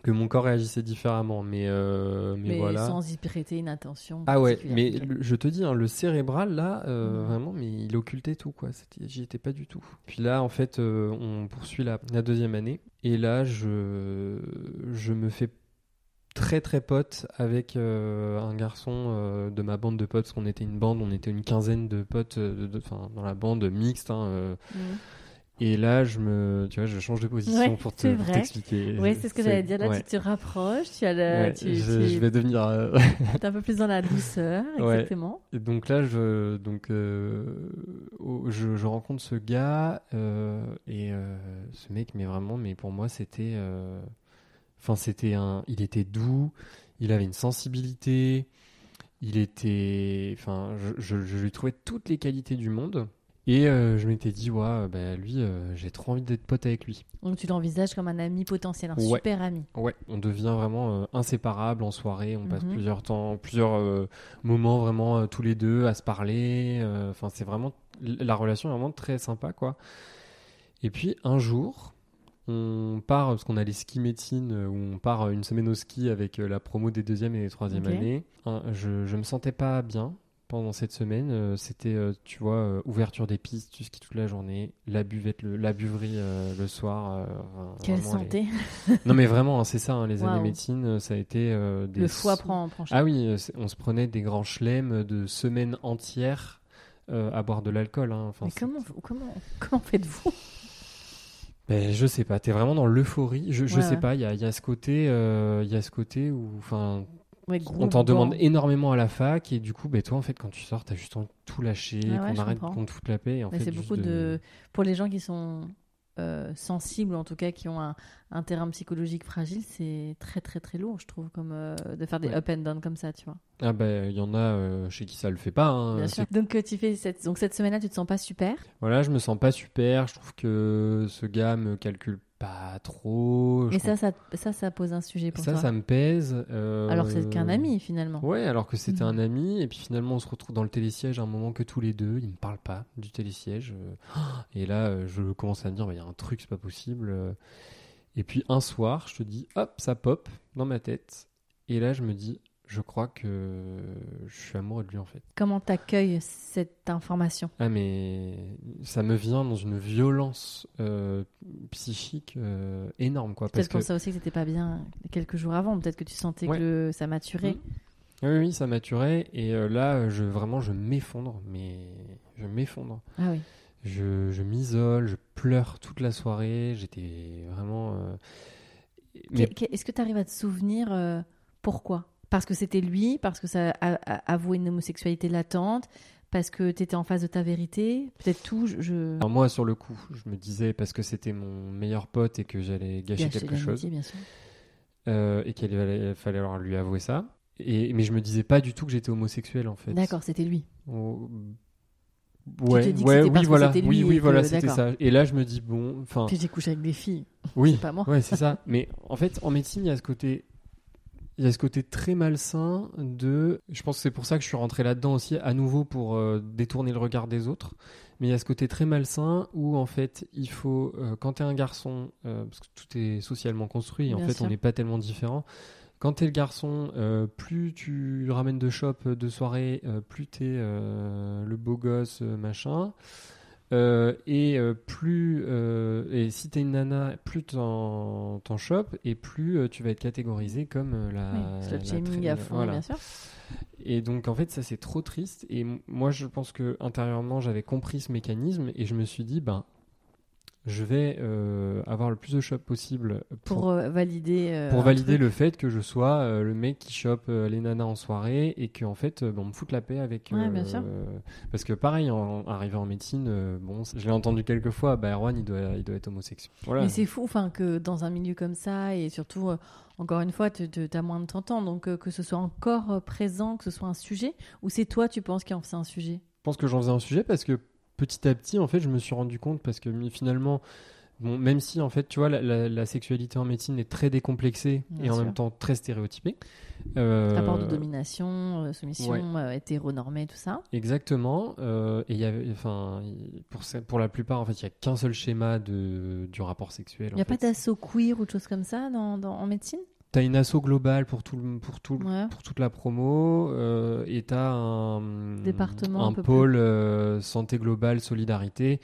Que mon corps réagissait différemment, mais euh, mais, mais voilà. sans y prêter une attention. Ah ouais, mais le- je te dis, hein, le cérébral là, euh, Mhm. vraiment, mais il occultait tout quoi. J'y étais pas du tout. Puis là, en fait, euh, on poursuit la, la deuxième année, et là, je je me fais très très pote avec un garçon de ma bande de potes. Parce qu'on était une bande, on était une quinzaine de potes, de- de- enfin dans la bande mixte. hein, Mhm. Et là, je me, tu vois, je change de position Ouais, pour te- t'expliquer. Ouais, c'est ce que j'allais dire. Là, ouais. tu te rapproches, tu as le, Ouais, tu, je, tu- je vais devenir. euh, [laughs] un peu plus dans la douceur, exactement. Et donc là, je, donc, euh, je, je rencontre ce gars euh, et euh, ce mec, mais vraiment, mais pour moi, c'était, enfin, c'était un, il était doux, il avait une sensibilité, Il était. Enfin, je, je, je lui trouvais toutes les qualités du monde. Et euh, je m'étais dit, ouais, bah, lui, euh, j'ai trop envie d'être pote avec lui. Donc tu l'envisages comme un ami potentiel, un Ouais. super ami. Ouais, on devient vraiment euh, inséparables en soirée. On passe Mhm. plusieurs temps, plusieurs moments vraiment tous les deux à se parler. Enfin, c'est vraiment la relation est vraiment très sympa, quoi. Et puis un jour, on part parce qu'on a les ski médecine où on part une semaine au ski avec la promo des deuxième et des troisième années. Je je me sentais pas bien pendant cette semaine. Euh, C'était, euh, tu vois, euh, ouverture des pistes, tu skis toute la journée, la buvette, le- la buverie le soir. Quelle les- santé. [laughs] non mais vraiment, hein, c'est ça, hein, les Waouh. années médecine, ça a été des... Le foie prend, prend. Ah oui, on se prenait des grands chelems de semaines entières à boire de l'alcool. hein. Enfin, Mais comment, comment, comment faites-vous? Ben, je sais pas, t'es vraiment dans l'euphorie. Je, je Ouais, sais ouais. pas, il y a, y a ce côté, il y a ce côté où, enfin, Ouais, on t'en demande énormément à la fac et du coup, ben toi, en fait, quand tu sors, t'as juste envie de tout lâcher, Ah ouais, qu'on arrête, qu'on te foute la paix. et en Mais fait, c'est beaucoup de... Pour les gens qui sont euh, sensibles, ou en tout cas qui ont un, un terrain psychologique fragile, c'est très très très lourd, je trouve, comme euh, de faire des Ouais. up and down comme ça, tu vois. Ah ben, il y en a euh, chez qui ça le fait pas. hein. Bien sûr. Donc euh, tu fais cette... Donc cette semaine-là, tu te sens pas super? Voilà, je me sens pas super. Je trouve que ce gars me calcule pas trop. Et ça, ça, ça, ça pose un sujet pour ça, toi. ça me pèse. euh, Alors que c'est qu'un ami finalement. Ouais, alors que c'était un ami. Et puis finalement, on se retrouve dans le télésiège à un moment que tous les deux. Il me parle pas du télésiège. euh, Et là, euh, je commence à me dire, bah, il y a un truc, c'est pas possible. Et puis un soir, je te dis, hop, ça pop dans ma tête. Et là, je me dis, je crois que je suis amoureux de lui en fait. Comment t'accueilles cette information? Ah mais ça me vient dans une violence euh, psychique euh, énorme quoi. Peut-être pour que ça aussi que c'était pas bien quelques jours avant. Peut-être que tu sentais Ouais. que le- ça maturait. Mhm. oui, oui, ça maturait et euh, là je vraiment je m'effondre, mais je m'effondre. Ah oui. Je, je m'isole, je pleure toute la soirée. J'étais vraiment. Mais Est-ce que tu arrives à te souvenir pourquoi? Parce que c'était lui, parce que ça a, a- avoué une homosexualité latente, parce que tu étais en face de ta vérité, peut-être tout. Je, alors moi sur le coup, je me disais parce que c'était mon meilleur pote et que j'allais gâcher Gâcher quelque chose bien sûr. euh, et qu'il fallait, fallait alors lui avouer ça. Et, mais je me disais pas du tout que j'étais homosexuel en fait. D'accord, c'était lui. Oh, Ouais, que ouais, oui, voilà, c'était oui, lui oui, voilà, c'était ça. Et là, je me dis bon, enfin, Puis j'ai couché avec des filles. oui, c'est pas moi. ouais, c'est ça. Mais en fait, en médecine, il y a ce côté, il y a ce côté très malsain de. Je pense que c'est pour ça que je suis rentré là-dedans aussi, à nouveau pour euh, détourner le regard des autres. Mais il y a ce côté très malsain où en fait, il faut, euh, quand t'es un garçon, euh, parce que tout est socialement construit, en fait, sûr. on n'est pas tellement différents. Quand t'es le garçon, euh, plus tu ramènes de shop, de soirée, plus t'es le beau gosse, machin. Euh, et euh, plus euh, et si t'es une nana, plus t'en t'en chopes et plus tu vas être catégorisé comme la, Oui, la shaming à fond, voilà. bien sûr. Et donc en fait ça c'est trop triste et moi je pense que intérieurement j'avais compris ce mécanisme et je me suis dit ben je vais euh, avoir le plus de shop possible Pour, pour euh, valider. euh, pour valider truc. le fait que je sois le mec qui chope les nanas en soirée et qu'en fait euh, ben, on me foute la paix avec Ouais, bien sûr. parce que pareil en, arrivé en médecine bon je l'ai entendu quelques fois bah Erwan il doit il doit être homosexuel voilà Mais c'est fou, enfin, que dans un milieu comme ça, et surtout, encore une fois, tu as moins de 30 ans, donc que ce soit encore présent, que ce soit un sujet, ou c'est toi, tu penses, qui en faisait un sujet? Je pense que j'en faisais un sujet parce que petit à petit, en fait, je me suis rendu compte parce que finalement, bon, même si en fait, tu vois, la, la- la sexualité en médecine est très décomplexée Bien et en sûr. même temps très stéréotypée. euh, Rapport de domination, euh, soumission, ouais. euh, hétéronormé, tout ça. Exactement. et il y avait, enfin, pour, la plupart, en fait, il y a qu'un seul schéma de, du rapport sexuel. Il n'y a pas d'assaut queer ou de choses comme ça dans, dans- en médecine? T'as une asso globale pour tout, le- pour tout, Ouais. pour toute la promo euh, et t'as un Département un pôle euh, santé globale solidarité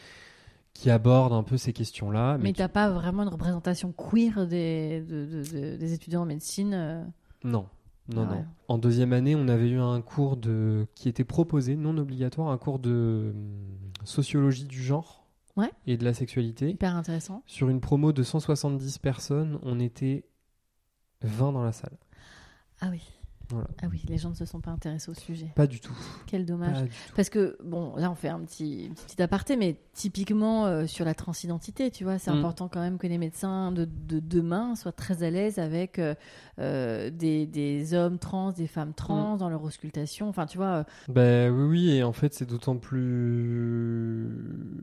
qui aborde un peu ces questions-là. Mais tu n'as pas vraiment une représentation queer des, de- de- de- des étudiants en médecine euh, Non, non, Ah ouais. non. En deuxième année, on avait eu un cours de qui était proposé, non obligatoire, un cours de hum, sociologie du genre Ouais. et de la sexualité. hyper intéressant. Sur une promo de 170 personnes, on était 20 dans la salle. Ah oui. Voilà. Ah oui, les gens ne se sont pas intéressés au sujet. Pas du tout. Quel dommage. Pas du tout. Parce que, bon, là, on fait un petit, un petit aparté, mais typiquement euh, sur la transidentité, tu vois, c'est Mm. important quand même que les médecins de, de demain soient très à l'aise avec euh, euh, des, des hommes trans, des femmes Mm. trans dans leur auscultation. Enfin, tu vois, euh, Ben oui, oui, et en fait, c'est d'autant plus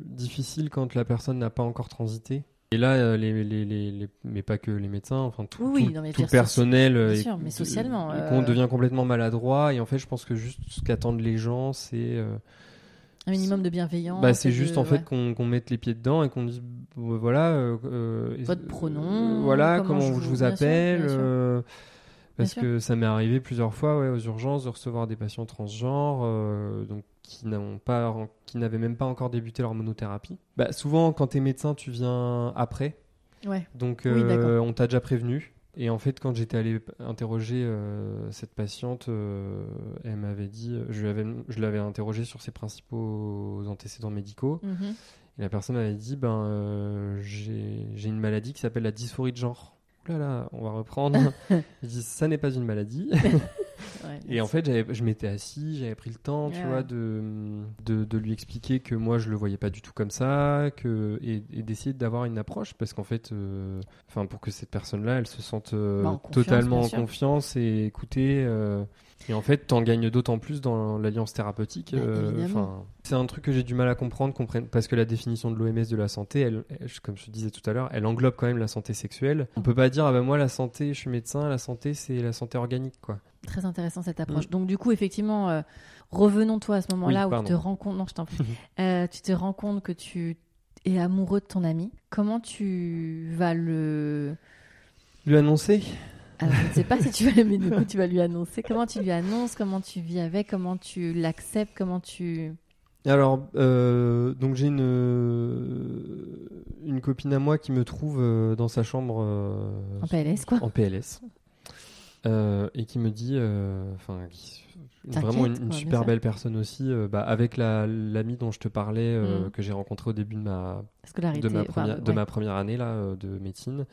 difficile quand la personne n'a pas encore transité. Et là, euh, les, les, les, mais pas que les médecins, enfin tout, Oui, tout, non, mais tout dire le personnel, bien euh, sûr, mais socialement, euh, qu'on devient complètement maladroit. Et en fait, je pense que juste ce qu'attendent les gens, c'est euh, un minimum de bienveillance. bah, c'est de- juste en fait ouais. qu'on mette les pieds dedans et qu'on dise voilà, euh, Votre pronom, voilà, comment comment, je je vous- vous bien sûr, appelle. bien sûr. parce que ça m'est arrivé plusieurs fois ouais, aux urgences de recevoir des patients transgenres donc qui n'ont pas qui n'avaient même pas encore débuté leur monothérapie. Bah, souvent quand tu es médecin, tu viens après. Ouais. Donc Oui, euh, on t'a déjà prévenu. Et en fait, quand j'étais allé interroger euh, cette patiente, euh, elle m'avait dit, je, lui avais, je l'avais interrogée sur ses principaux antécédents médicaux. Mhm. Et la personne m'avait dit, ben, j'ai j'ai une maladie qui s'appelle la dysphorie de genre. Ouh là là, on va reprendre. [laughs] je dis, ça n'est pas une maladie. [laughs] Ouais, Et en fait, j'avais- je m'étais assis, j'avais pris le temps, tu Ouais, vois, de, de, de lui expliquer que moi, je le voyais pas du tout comme ça, que, et, et d'essayer d'avoir une approche, parce qu'en fait, euh, pour que cette personne-là, elle se sente euh, Bah, en totalement en confiance et écoutée. Et en fait, t'en gagnes d'autant plus dans l'alliance thérapeutique. Bah, euh, c'est un truc que j'ai du mal à comprendre, parce que la définition de l'OMS de la santé, elle, elle- comme je te disais tout à l'heure, elle englobe quand même la santé sexuelle. On peut pas dire, ah ben moi, la santé, je suis médecin, la santé, c'est la santé organique, quoi. Très intéressant cette approche. Donc du coup, effectivement, euh, revenons toi à ce moment-là Oui, où tu te rends compte, non, je t'en prie, [laughs] Euh, tu te rends compte que tu es amoureux de ton ami. Comment tu vas le Lui annoncer? Alors, je ne sais pas si tu vas, mais du coup, tu vas lui annoncer. Comment tu lui annonces? Comment tu vis avec? Comment tu l'acceptes? Comment tu Alors, euh, donc j'ai une, une copine à moi qui me trouve euh, dans sa chambre euh, en PLS quoi. en PLS et qui me dit, enfin, qui- vraiment une, super belle personne aussi, euh, bah, avec la- l'ami dont je te parlais, euh, Mm. que j'ai rencontré au début de ma, de ma, première, de ouais. ma première année là, euh, de médecine.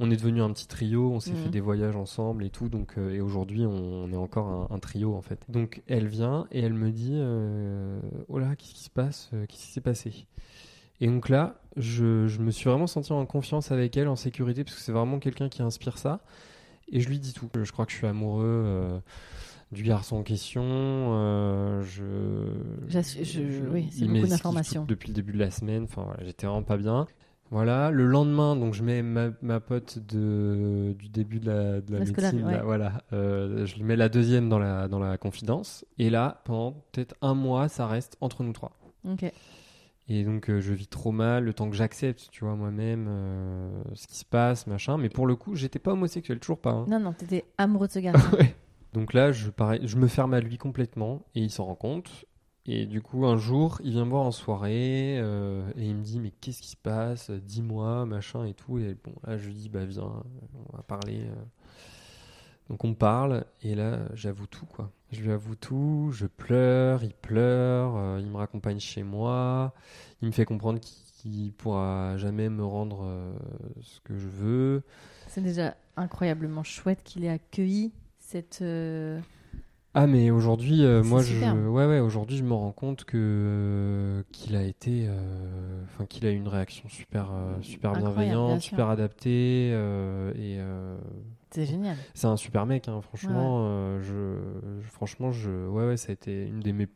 On est devenu un petit trio, on s'est fait des voyages ensemble et tout, donc, et aujourd'hui on, on est encore un, un trio en fait. Donc elle vient et elle me dit Oh là, qu'est-ce qui se passe Qu'est-ce qui s'est passé? Et donc là, je, je me suis vraiment senti en confiance avec elle, en sécurité, parce que c'est vraiment quelqu'un qui inspire ça. Et je lui dis tout. Je crois que je suis amoureux. euh, du garçon en question, euh, je, J'assu- je- je- oui, c'est beaucoup d'informations. Depuis le début de la semaine, enfin voilà, j'étais vraiment pas bien. Voilà, le lendemain, donc je mets ma, ma pote de, du début de la, de la médecine, là, ouais. voilà, euh, je lui mets la deuxième dans la, dans la confidence. Et là, pendant peut-être un mois, ça reste entre nous trois. Ok. Et donc euh, je vis trop mal, le temps que j'accepte, tu vois, moi-même, euh, ce qui se passe, machin. Mais pour le coup, j'étais pas homosexuel, toujours pas. hein. Non, non, t'étais amoureux de ce garçon. [laughs] Ouais. Donc là, je, me ferme à lui complètement et il s'en rend compte. Et du coup, un jour, il vient me voir en soirée euh, et il me dit Mais qu'est-ce qui se passe? Dis-moi, machin et tout. Et bon, là, je lui dis Bah, viens, on va parler. euh. Donc, on parle et là, j'avoue tout. Je lui avoue tout, je pleure, il pleure, euh, il me raccompagne chez moi, il me fait comprendre qu'il pourra jamais me rendre ce que je veux. C'est déjà incroyablement chouette qu'il ait accueilli cette. euh, Ah mais aujourd'hui euh, moi je superbe. ouais ouais aujourd'hui je me rends compte que euh, qu'il a été euh, enfin qu'il a eu une réaction super super Incroyable, bienveillante super adaptée et C'est génial. c'est un super mec hein, franchement je, je- franchement je ouais ouais ça a été une des mes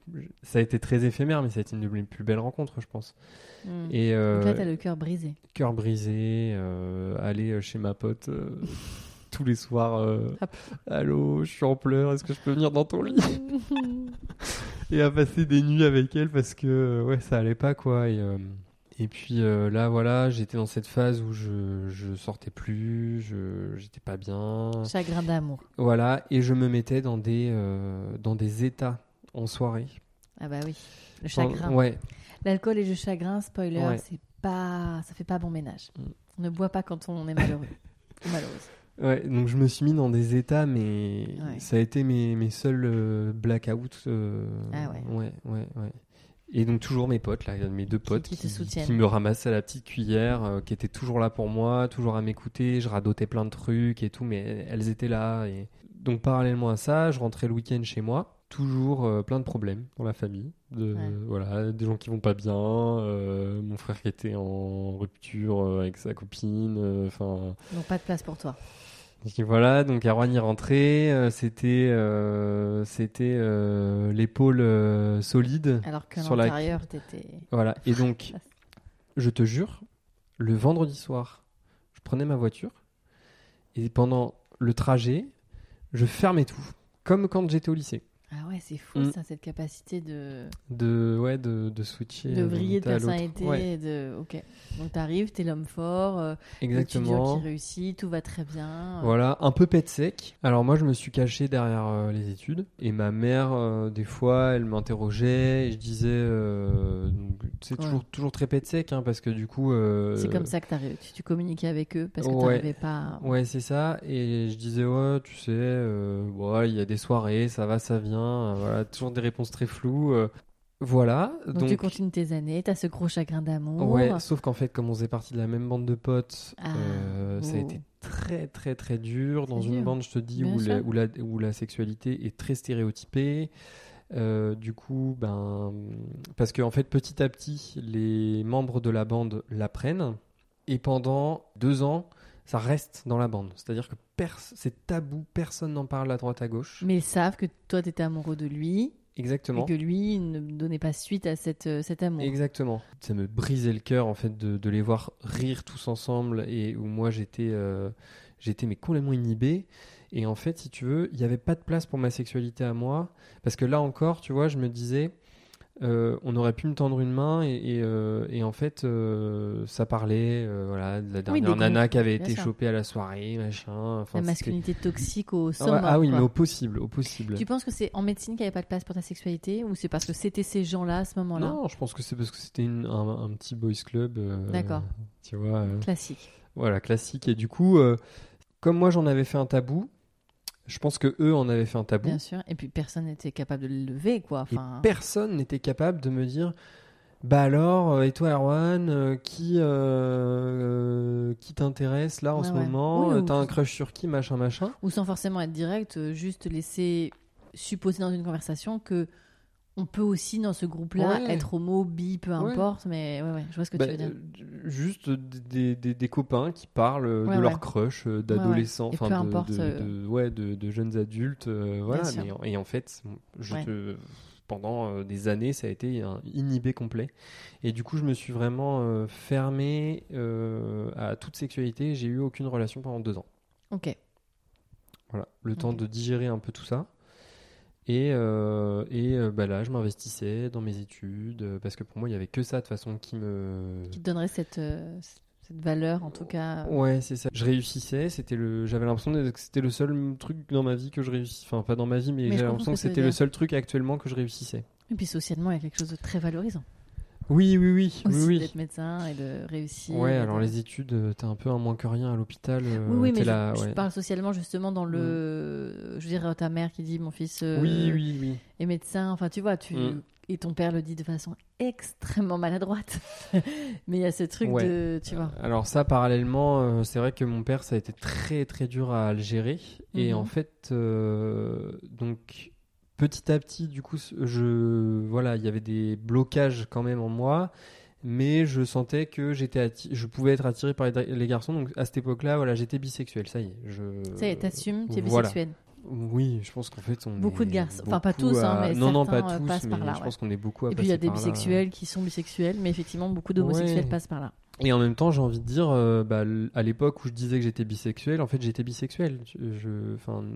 ça a été très éphémère mais ça a été une de mes plus belles rencontres je pense Mm. et Donc là, t'as le cœur brisé. cœur brisé, aller chez ma pote [laughs] tous les soirs. euh. Allô, je suis en pleurs, est-ce que je peux venir dans ton lit? [laughs] Et à passer des nuits avec elle parce que euh, ouais, ça allait pas quoi. Et, euh, et puis euh, là, voilà, j'étais dans cette phase où je, je sortais plus, je j'étais pas bien. Chagrin d'amour. Voilà, et je me mettais dans des, dans des états en soirée. Ah bah oui. Le Enfin, chagrin. ouais, L'alcool et le chagrin, spoiler, Ouais. c'est pas, ça fait pas bon ménage. Mm. On ne boit pas quand on est malheureux. malheureuse. Ouais, donc je me suis mis dans des états, mais Ouais. ça a été mes, mes seuls euh, blackouts. euh, Ah ouais. Ouais, ouais, ouais. Et donc toujours mes potes, là, mes deux potes qui te soutiennent. qui me ramassaient à la petite cuillère, euh, qui étaient toujours là pour moi, toujours à m'écouter. Je radotais plein de trucs et tout, mais elles étaient là. Et donc parallèlement à ça, je rentrais le week-end chez moi. Toujours plein de problèmes dans la famille. De, Ouais. voilà, des gens qui vont pas bien, mon frère qui était en rupture avec sa copine. Enfin, Donc pas de place pour toi. Et voilà, donc Erwan y rentrait. euh, c'était euh, c'était euh, l'épaule solide. Alors qu'à Sur la- l'intérieur, t'étais. Voilà. Et [laughs] donc, je te jure, le vendredi soir, je prenais ma voiture et pendant le trajet, je fermais tout, comme quand j'étais au lycée. Ah ouais, c'est fou Mm. ça, cette capacité de, De ouais, de, de switcher. de vriller de personnalité. Ouais, et De... Ok. Donc t'arrives, t'es l'homme fort, euh, exactement. qui réussit, tout va très bien. euh, Voilà, un peu pète sec. Alors moi, je me suis caché derrière euh, les études. Et ma mère, euh, des fois, elle m'interrogeait et je disais, c'est Ouais. toujours, toujours très pète sec, hein, parce que du coup... C'est comme ça que t'arrives. Tu, tu communiquais avec eux parce que Ouais. t'arrivais pas. à- Ouais, c'est ça. Et je disais, ouais, tu sais, il y a des soirées, ça va, ça vient. Voilà, toujours des réponses très floues. euh, voilà. Donc, tu continues tes années, t'as ce gros chagrin d'amour. Ouais, sauf qu'en fait, comme on faisait partie de la même bande de potes, Ah, euh, ça a oh. été très, très, très dur. Dans une bande, je te dis, où la, sûr. où, la, où la sexualité est très stéréotypée. Euh, du coup, ben, parce qu'en fait, petit à petit, les membres de la bande l'apprennent. Et pendant deux ans, ça reste dans la bande. C'est-à-dire que c'est tabou, personne n'en parle à droite à gauche. Mais ils savent que toi t'étais amoureux de lui Exactement. et que lui ne donnait pas suite à cette, euh, cet amour. Exactement. Ça me brisait le cœur en fait de, de les voir rire tous ensemble et où moi j'étais euh, j'étais mais complètement inhibé et en fait si tu veux il n'y avait pas de place pour ma sexualité à moi parce que là encore tu vois je me disais euh, on aurait pu me tendre une main et, et, euh, et en fait euh, ça parlait voilà de la dernière nana qui avait été chopée à la soirée machin enfin, La masculinité toxique au Ah ouais, summum. ah oui quoi. mais au possible au possible Tu penses que c'est en médecine qu'il n'y avait pas de place pour ta sexualité ou c'est parce que c'était ces gens-là à ce moment-là? Non je pense que c'est parce que c'était un, un petit boys club D'accord. tu vois Classique. Voilà, classique. Et du coup, comme moi j'en avais fait un tabou, je pense que eux en avaient fait un tabou. Bien sûr. Et puis personne n'était capable de le lever, quoi. Et personne n'était capable de me dire Bah alors, euh, et toi Erwan, euh, qui, euh, qui t'intéresse là en Ouais, ce ouais. moment Oui, T'as un crush sur qui Machin, machin? Ou sans forcément être direct, juste laisser supposer dans une conversation que on peut aussi dans ce groupe-là Ouais. être homo, bi, peu Ouais. importe. Mais ouais, je vois ce que Bah, tu veux dire. euh, juste des, des- des copains qui parlent euh, de leur crush euh, d'adolescents, enfin de, importe, de- de- ouais, de, de jeunes adultes. euh, voilà, mais et en fait, je Ouais. te- pendant des années, ça a été un inhibé complet. Et du coup, je me suis vraiment euh, fermé euh, à toute sexualité. J'ai eu aucune relation pendant deux ans. Ok. Voilà, le temps de digérer un peu tout ça. Et, euh, et euh, bah là, je m'investissais dans mes études euh, parce que pour moi, il y avait que ça de toute façon qui me Qui te donnerait cette, cette valeur, en tout cas. Ouais, c'est ça. Je réussissais, c'était le j'avais l'impression que c'était le seul truc dans ma vie que je réussissais enfin pas dans ma vie mais, j'avais l'impression que que c'était le seul truc actuellement que je réussissais. Et puis socialement, il y a quelque chose de très valorisant. Oui, oui, oui, Aussi oui, oui. d'être médecin et de réussir. Ouais, alors de- les études, euh, t'es un peu un moins que rien à l'hôpital. euh, Oui, oui, mais là, je ouais. parle socialement justement dans le. Je veux dire, ta mère qui dit mon fils euh, Oui, oui, oui. est médecin. Enfin, tu vois, tu. Mm. Et ton père le dit de façon extrêmement maladroite. [laughs] mais il y a ce truc Ouais. de. Tu vois. Alors ça, parallèlement, euh, c'est vrai que mon père, ça a été très très dur à le gérer. Et Mhm. en fait, euh, donc petit à petit, du coup, je voilà, il y avait des blocages quand même en moi, mais je sentais que j'étais atti- je pouvais être attiré par les, les garçons. Donc à cette époque-là, voilà, j'étais bisexuel. Ça y est, je. Ça y est, t'assumes, tu es voilà. bisexuel. Oui, je pense qu'en fait, on Beaucoup de garçons. Enfin, pas tous, hein, mais non, non, pas euh, tous, passent mais par là, je ouais. pense qu'on est beaucoup à Et puis il y a des là. bisexuels qui sont bisexuels, mais effectivement, beaucoup d'homosexuels Ouais. passent par là. Et en même temps, j'ai envie de dire, euh, bah, à l'époque où je disais que j'étais bisexuel, en fait, j'étais bisexuel. Je, enfin, euh,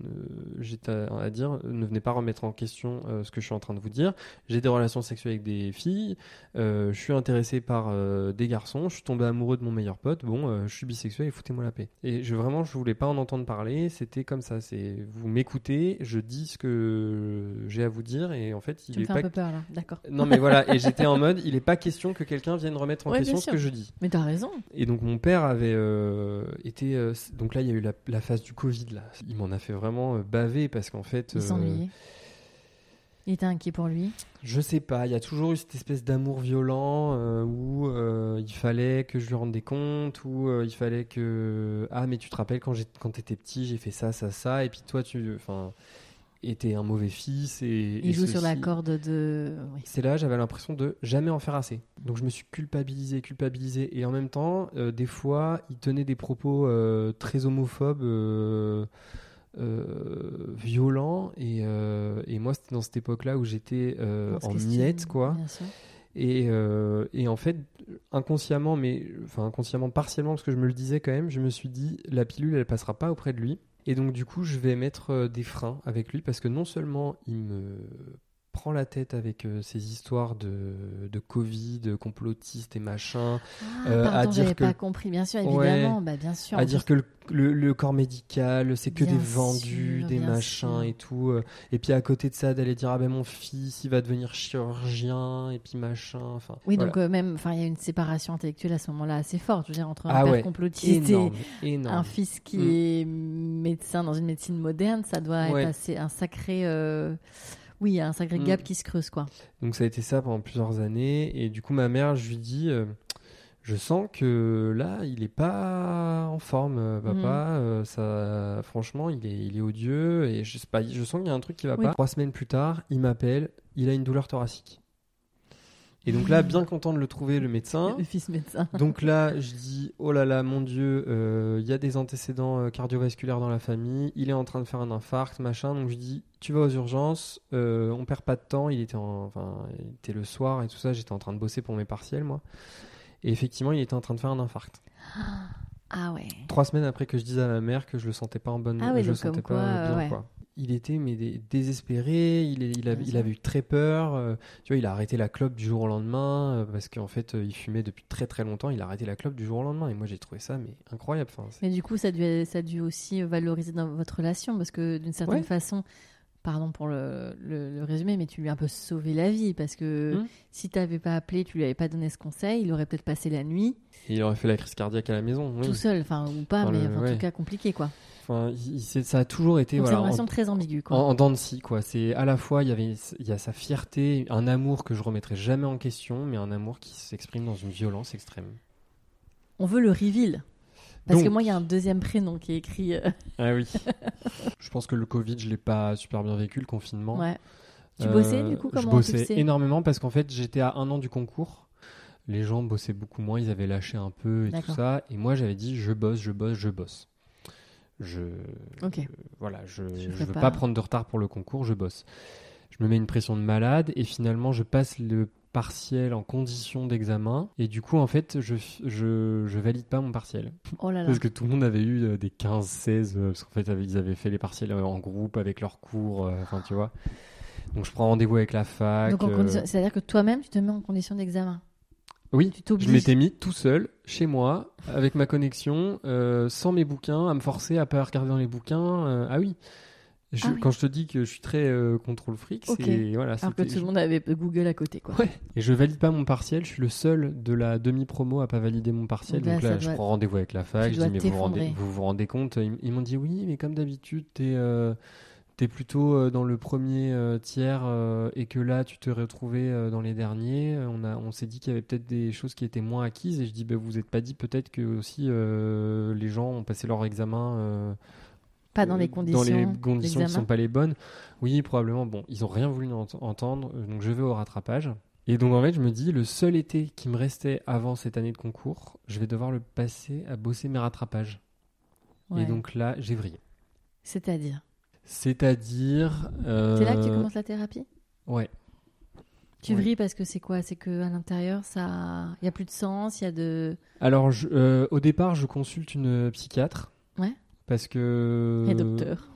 j'étais à, à dire, ne venez pas remettre en question euh, ce que je suis en train de vous dire. J'ai des relations sexuelles avec des filles, je suis intéressé par des garçons, je suis tombé amoureux de mon meilleur pote. Bon, je suis bisexuel et foutez-moi la paix. Et je vraiment, je voulais pas en entendre parler. C'était comme ça. C'est vous m'écoutez, je dis ce que j'ai à vous dire, et en fait, il Tu me est fais pas un peu peur là, d'accord. non mais voilà, et [laughs] j'étais en mode, il est pas question que quelqu'un vienne remettre en Ouais, question ce que je dis. Mais t'as raison. Et donc mon père avait euh, été, euh, donc là il y a eu la, la phase du Covid là. Il m'en a fait vraiment euh, baver parce qu'en fait, Il s'ennuyait. Il était inquiet pour lui. Je sais pas, il y a toujours eu cette espèce d'amour violent euh, où euh, il fallait que je lui rende des comptes, où euh, il fallait que ah mais tu te rappelles quand quand t'étais petit j'ai fait ça ça ça et puis toi tu enfin étais un mauvais fils et Il et joue sur la corde de. oui. C'est là j'avais l'impression de jamais en faire assez. Donc je me suis culpabilisé, culpabilisé et en même temps euh, des fois il tenait des propos euh, très homophobes. euh, violents et, et moi c'était dans cette époque là où j'étais en miettes quoi Bien sûr. et, euh, et en fait, inconsciemment, mais enfin inconsciemment, partiellement, parce que je me le disais quand même, je me suis dit, la pilule, elle passera pas auprès de lui. Et donc, du coup, je vais mettre euh, des freins avec lui, parce que non seulement il me prend la tête avec euh, ces histoires de, de Covid, de complotistes et machin, Ah, Euh, à pardon, dire j'avais que- pas compris. Bien sûr, Ouais. évidemment. Bah, bien sûr. à dire que le, le- le corps médical, c'est que Bien des vendus, sûr, des machins sûr. et tout. euh, Et puis à côté de ça, d'aller dire, ah ben mon fils, il va devenir chirurgien, et puis machin. Enfin, Oui, voilà. donc euh, même, enfin, il y a une séparation intellectuelle à ce moment-là assez forte. Je veux dire, entre un Ah père ouais, complotiste énorme, et énorme. un fils qui Mm. est médecin dans une médecine moderne, ça doit Ouais. être assez un sacré. Oui, un sacré Mm. gap qui se creuse, quoi. Donc ça a été ça pendant plusieurs années. Et du coup, ma mère, je lui dis, euh, je sens que là, il est pas en forme, euh, papa. Mhm. Euh, ça, franchement, il est, il est odieux. Et je sais pas, je sens qu'il y a un truc qui va Oui. pas. Trois semaines plus tard, il m'appelle. Il a une douleur thoracique. Et donc là, bien content de le trouver, le médecin. Le fils médecin. Donc là, je dis, oh là là, mon Dieu, euh, il y a des antécédents cardiovasculaires dans la famille, il est en train de faire un infarct, machin. Donc je dis, tu vas aux urgences, euh, on perd pas de temps. Il était, en- enfin, il était le soir et tout ça, j'étais en train de bosser pour mes partiels, moi. Et effectivement, il était en train de faire un infarct. [gasps] Ah ouais. Trois semaines après que je dise à ma mère que je le sentais pas en bonne, Ah je le sentais quoi, pas bien, ouais. quoi. Il était mais dé- désespéré, il, il, avait, il avait eu très peur. euh, tu vois, il a arrêté la clope du jour au lendemain euh, parce qu'en fait, euh, il fumait depuis très très longtemps. Il a arrêté la clope du jour au lendemain et moi j'ai trouvé ça mais incroyable. Enfin, Mais du coup, ça a dû, ça a dû aussi valoriser dans votre relation parce que d'une certaine Ouais. façon, pardon pour le, le, le résumé, mais tu lui as un peu sauvé la vie parce que Mm. si tu n'avais pas appelé, tu lui avais pas donné ce conseil, il aurait peut-être passé la nuit Et il aurait fait la crise cardiaque à la maison. oui. tout seul, enfin ou pas, Enfin, mais le- en ouais. tout cas compliqué quoi. Enfin, il- ça a toujours été Donc c'est voilà, une en- relation très ambiguë quoi. En, en dents de scie, quoi. C'est à la fois, il y avait, il y a sa fierté, un amour que je remettrai jamais en question, mais un amour qui s'exprime dans une violence extrême. On veut le reveal. Parce que moi, il y a un deuxième prénom qui est écrit. euh, [laughs] Ah oui. [laughs] je pense que le Covid, je l'ai pas super bien vécu, le confinement. ouais. Tu Euh, bossais du coup Je comment bossais tu faisais énormément parce qu'en fait, j'étais à un an du concours. Les gens bossaient beaucoup moins, ils avaient lâché un peu et tout ça. Et moi, j'avais dit, je bosse, je bosse, je bosse. Je, Ok. voilà, je, Je je veux pas. pas prendre de retard pour le concours, je bosse. Je me mets une pression de malade et finalement, je passe le partiel en condition d'examen. Et du coup, en fait, je, je, je valide pas mon partiel. Oh là là. Parce que tout le monde avait eu euh, des 15, 16, euh, parce qu'en fait, ils avaient fait les partiels euh, en groupe avec leurs cours, enfin, tu vois. Donc, je prends rendez-vous avec la fac. Donc euh, condition- c'est-à-dire que toi-même, tu te mets en condition d'examen? Oui, je m'étais mis tout seul, chez moi, avec ma connexion, euh, sans mes bouquins, à me forcer à pas regarder dans les bouquins. euh, ah oui. Je- Ah oui. Quand je te dis que je suis très euh, contrôle fric, c'est voilà. Alors que tout le monde avait Google à côté quoi. Ouais. Et je valide pas mon partiel. Je suis le seul de la demi-promo à pas valider mon partiel. Donc là, Donc là, je doit- prends rendez-vous avec la fac. tu Je dis, mais vous vous, rendez, vous vous rendez compte Ils, ils m'ont dit oui, mais comme d'habitude, t'es euh, t'es plutôt euh, dans le premier euh, tiers et que là, tu te retrouvais dans les derniers. On, a, on s'est dit qu'il y avait peut-être des choses qui étaient moins acquises. Et je dis, bah, vous n'êtes pas dit peut-être que aussi les gens ont passé leur examen. Euh, Pas dans euh, les conditions. Dans les conditions qui d'examen. sont pas les bonnes. Oui, probablement. Bon, ils ont rien voulu ent- entendre, euh, donc je vais au rattrapage. Et donc en fait, je me dis, le seul été qui me restait avant cette année de concours, je vais devoir le passer à bosser mes rattrapages. Ouais. Et donc là, j'ai vrillé. C'est-à-dire? C'est-à-dire. euh, C'est là que tu commences la thérapie? Ouais. Tu Ouais. vrilles parce que c'est quoi? C'est que à l'intérieur, ça, il y a plus de sens, il y a de, Alors, je- euh, au départ, je consulte une psychiatre. Ouais. Parce que. a docteur.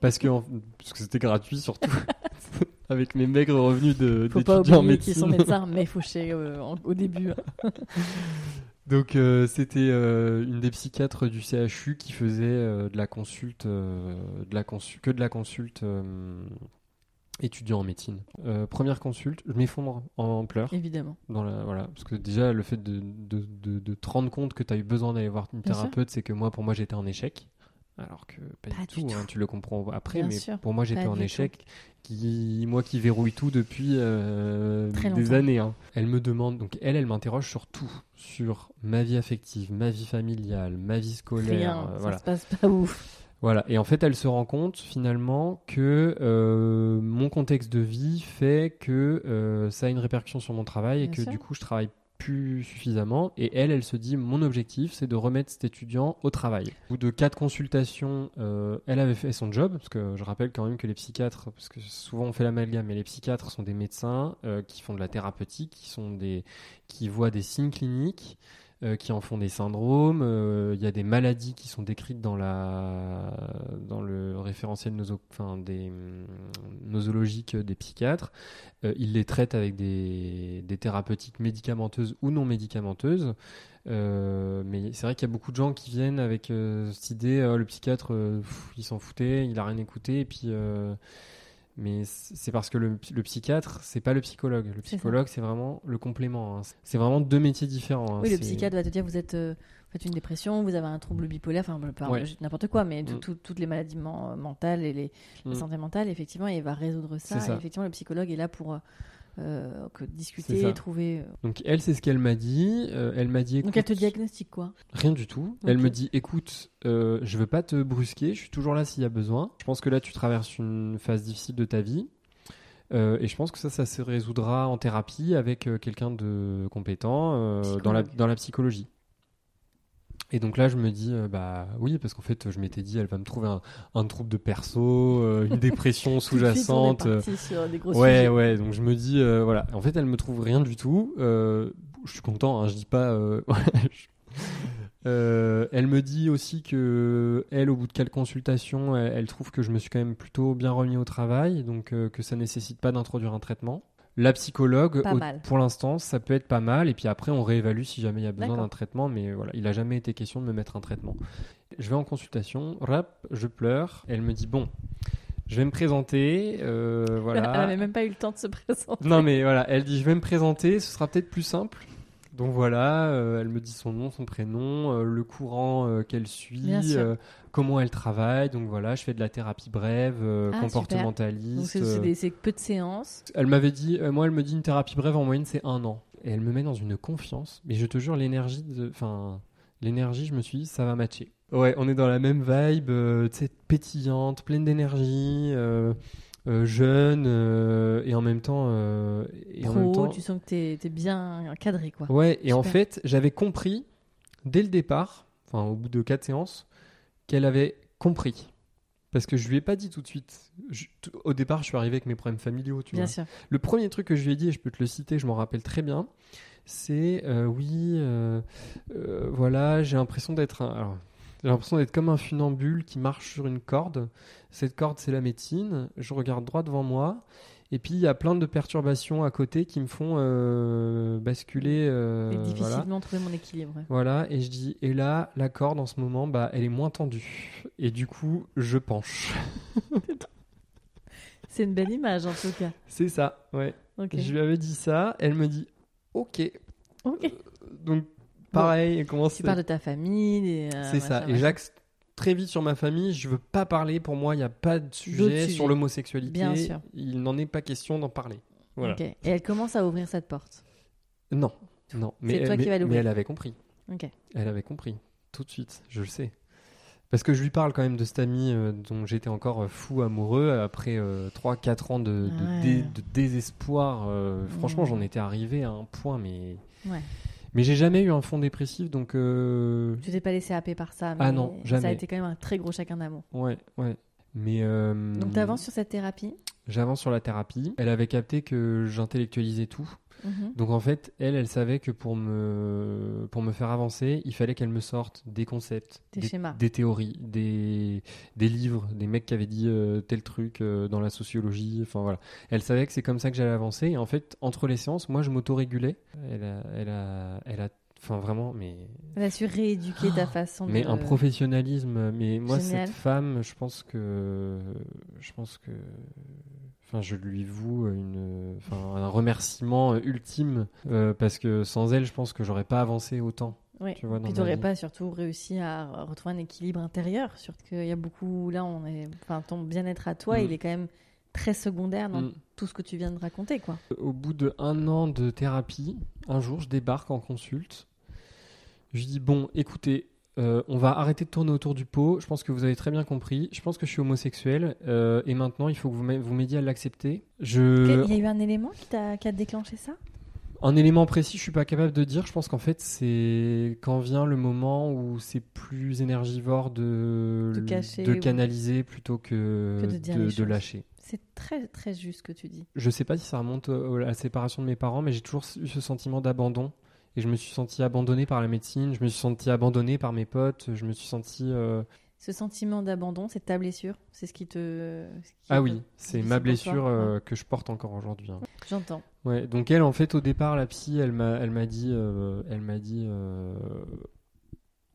Parce que, en- parce que c'était gratuit surtout. [laughs] Avec mes maigres revenus de, Faut pas d'étudiants en oublier qu'ils sont médecine. médecins, mais fauché euh, au début. hein. [laughs] Donc euh, c'était euh, une des psychiatres du CHU qui faisait euh, de la consulte, de la consu- que de la consulte étudiant en médecine. Euh, première consulte, je m'effondre en pleurs. Évidemment. Dans la, voilà, parce que déjà le fait de, de, de- de te rendre compte que tu as eu besoin d'aller voir une thérapeute, c'est que moi pour moi j'étais en échec. Alors que pas, Pas du du tout, tout. hein, tu le comprends après, Bien mais sûr, pour moi j'étais en échec, qui, moi qui verrouille tout depuis euh, des années. hein. Elle me demande, donc elle, elle m'interroge sur tout, sur ma vie affective, ma vie familiale, ma vie scolaire, Rien, euh, ça se passe pas ouf. Voilà, et en fait, elle se rend compte finalement que euh, mon contexte de vie fait que euh, ça a une répercussion sur mon travail et que sûr. du coup, je travaille plus suffisamment. Et elle, elle se dit mon objectif, c'est de remettre cet étudiant au travail. Au bout de quatre consultations, euh, elle avait fait son job, parce que je rappelle quand même que les psychiatres, parce que souvent on fait l'amalgame, mais les psychiatres sont des médecins euh, qui font de la thérapeutique, qui sont des, qui voient des signes cliniques euh, qui en font des syndromes. euh, Il y a des maladies qui sont décrites dans, la, dans le référentiel noso, enfin, des, hum, nosologique des psychiatres. Euh, ils les traitent avec des, des thérapeutiques médicamenteuses ou non médicamenteuses. Mais c'est vrai qu'il y a beaucoup de gens qui viennent avec cette idée, euh, le psychiatre, il s'en foutait, il a rien écouté, et puis... euh, mais c'est parce que le, le psychiatre, c'est pas le psychologue. Le psychologue, c'est vraiment le complément. hein. C'est vraiment deux métiers différents. hein. Oui, le psychiatre va te dire vous êtes, euh, faites une dépression, vous avez un trouble bipolaire, enfin Ouais. n'importe quoi, mais Mm. tout- toutes les maladies men- mentales et les, la Mm. santé mentale, effectivement, il va résoudre ça. Ça. Et effectivement, le psychologue est là pour euh, que discuter, trouver. euh. Donc elle, c'est ce qu'elle m'a dit. Euh, elle m'a dit. Donc elle te écoute, diagnostique quoi? Rien du tout. Elle me dit, écoute, euh, je veux pas te brusquer, je suis toujours là s'il y a besoin. Je pense que là, tu traverses une phase difficile de ta vie. Et je pense que ça, ça se résoudra en thérapie avec quelqu'un de compétent dans, la, dans la psychologie. Et donc là, je me dis, euh, bah oui, parce qu'en fait, je m'étais dit, elle va me trouver un, un trouble de perso, euh, une dépression [laughs] sous-jacente. euh, Ouais, sujets. ouais, donc je me dis, euh, voilà. En fait, elle me trouve rien du tout. Je suis content, hein, je dis pas. [laughs] elle me dit aussi que, elle, au bout de quelques consultations, elle, elle trouve que je me suis quand même plutôt bien remis au travail, donc que ça nécessite pas d'introduire un traitement. La psychologue, au- pour l'instant, ça peut être pas mal, et puis après, on réévalue si jamais il y a besoin d'un traitement, mais voilà, il a jamais été question de me mettre un traitement. Je vais en consultation, rap, je pleure, elle me dit, bon, je vais me présenter, euh, [laughs] voilà. Elle n'avait même pas eu le temps de se présenter. Non mais voilà, elle dit je vais me présenter, ce sera peut-être plus simple. Donc voilà, euh, elle me dit son nom, son prénom, euh, le courant euh, qu'elle suit, euh, comment elle travaille. Donc voilà, je fais de la thérapie brève, euh, Ah, comportementaliste. Donc c'est c'est des- c'est peu de séances. Elle m'avait dit, euh, moi elle me dit une thérapie brève en moyenne c'est un an. Et elle me met dans une confiance. Mais je te jure, l'énergie, de- enfin l'énergie, je me suis dit ça va matcher. Ouais, on est dans la même vibe, euh, tu sais, pétillante, pleine d'énergie. Euh, jeune euh, et en même temps euh, et en même Pro, temps tu sens que t'es es bien cadré quoi. Ouais, et en fait, j'avais compris dès le départ, enfin au bout de quatre séances, qu'elle avait compris. Parce que je lui ai pas dit tout de suite. Je- au départ, je suis arrivé avec mes problèmes familiaux, tu Bien vois. sûr. Le premier truc que je lui ai dit, et je peux te le citer, je m'en rappelle très bien, c'est euh, oui, voilà, j'ai l'impression d'être un. alors, j'ai l'impression d'être comme un funambule qui marche sur une corde. Cette corde, c'est la médecine. Je regarde droit devant moi. Et puis, il y a plein de perturbations à côté qui me font euh, basculer. euh, Et voilà. difficilement trouver mon équilibre. ouais. Voilà, et je dis, et là, la corde en ce moment, bah, elle est moins tendue. Et du coup, je penche. [laughs] C'est une belle image en tout cas. C'est ça, ouais. Je lui avais dit ça, elle me dit, ok. Ok. Donc, pareil, elle commence Tu parles de ta famille. euh, C'est ça. Et j'axe très vite sur ma famille. Je veux pas parler. Pour moi, il n'y a pas de sujet sur l'homosexualité. Bien sûr. Il n'en est pas question d'en parler. Voilà. Et elle commence à ouvrir cette porte. Non, non. Mais, toi mais- qui vas mais l'ouvrir. elle avait compris. Ok. Elle avait compris. Tout de suite. Je le sais. Parce que je lui parle quand même de cet ami euh, dont j'étais encore euh, fou amoureux après 3-4 ans de, de Ouais. dé- de désespoir. euh, Franchement, j'en étais arrivé à un point, mais. Ouais. Mais j'ai jamais eu un fond dépressif, donc. euh, Tu t'es pas laissé happer par ça. Ah mais non, Ça a été quand même un très gros chacun d'amour. Ouais, ouais. Mais. euh, Donc tu avances sur cette thérapie? J'avance sur la thérapie. Elle avait capté que j'intellectualisais tout. Mhm. Donc en fait, elle, elle savait que pour me, pour me faire avancer, il fallait qu'elle me sorte des concepts, Des des, schémas. des théories, des, des livres, des mecs qui avaient dit euh, tel truc euh, dans la sociologie. Enfin voilà. Elle savait que c'est comme ça que j'allais avancer. Et en fait, entre les séances, moi, je m'autorégulais. Elle a, elle a, elle a, enfin vraiment, mais Elle a su rééduquer ta façon Oh, mais de. un professionnalisme. Mais moi, Génial. cette femme, je pense que, je pense que, enfin, je lui voue une, enfin, un remerciement ultime euh, parce que sans elle, je pense que j'aurais pas avancé autant. Oui. Tu vois, Puis t'aurais pas surtout réussi à retrouver un équilibre intérieur. Surtout qu'il y a beaucoup. Là, on est. Enfin, ton bien-être à toi, Mm. il est quand même très secondaire dans Mm. tout ce que tu viens de raconter, quoi. Au bout de un an de thérapie, un jour, je débarque en consulte. Je dis bon, écoutez, euh, on va arrêter de tourner autour du pot. Je pense que vous avez très bien compris. Je pense que je suis homosexuel euh, et maintenant, il faut que vous m'a- vous m'aidiez à l'accepter. Je Il y a eu un élément qui t'a qui a déclenché ça? Un élément précis, je suis pas capable de dire. Je pense qu'en fait, c'est quand vient le moment où c'est plus énergivore de, De cacher de ou- canaliser plutôt que, Que de de, lâcher. C'est très, très juste ce que tu dis. Je sais pas si ça remonte au- à la séparation de mes parents, mais j'ai toujours eu ce sentiment d'abandon. Et je me suis senti abandonné par la médecine, je me suis senti abandonné par mes potes, je me suis senti. euh, Ce sentiment d'abandon, c'est ta blessure? C'est ce qui te. ce qui Ah oui, c'est ma blessure euh, que je porte encore aujourd'hui. hein. J'entends. Ouais, donc elle, en fait, au départ, la psy, elle m'a, elle m'a dit, elle m'a dit, euh,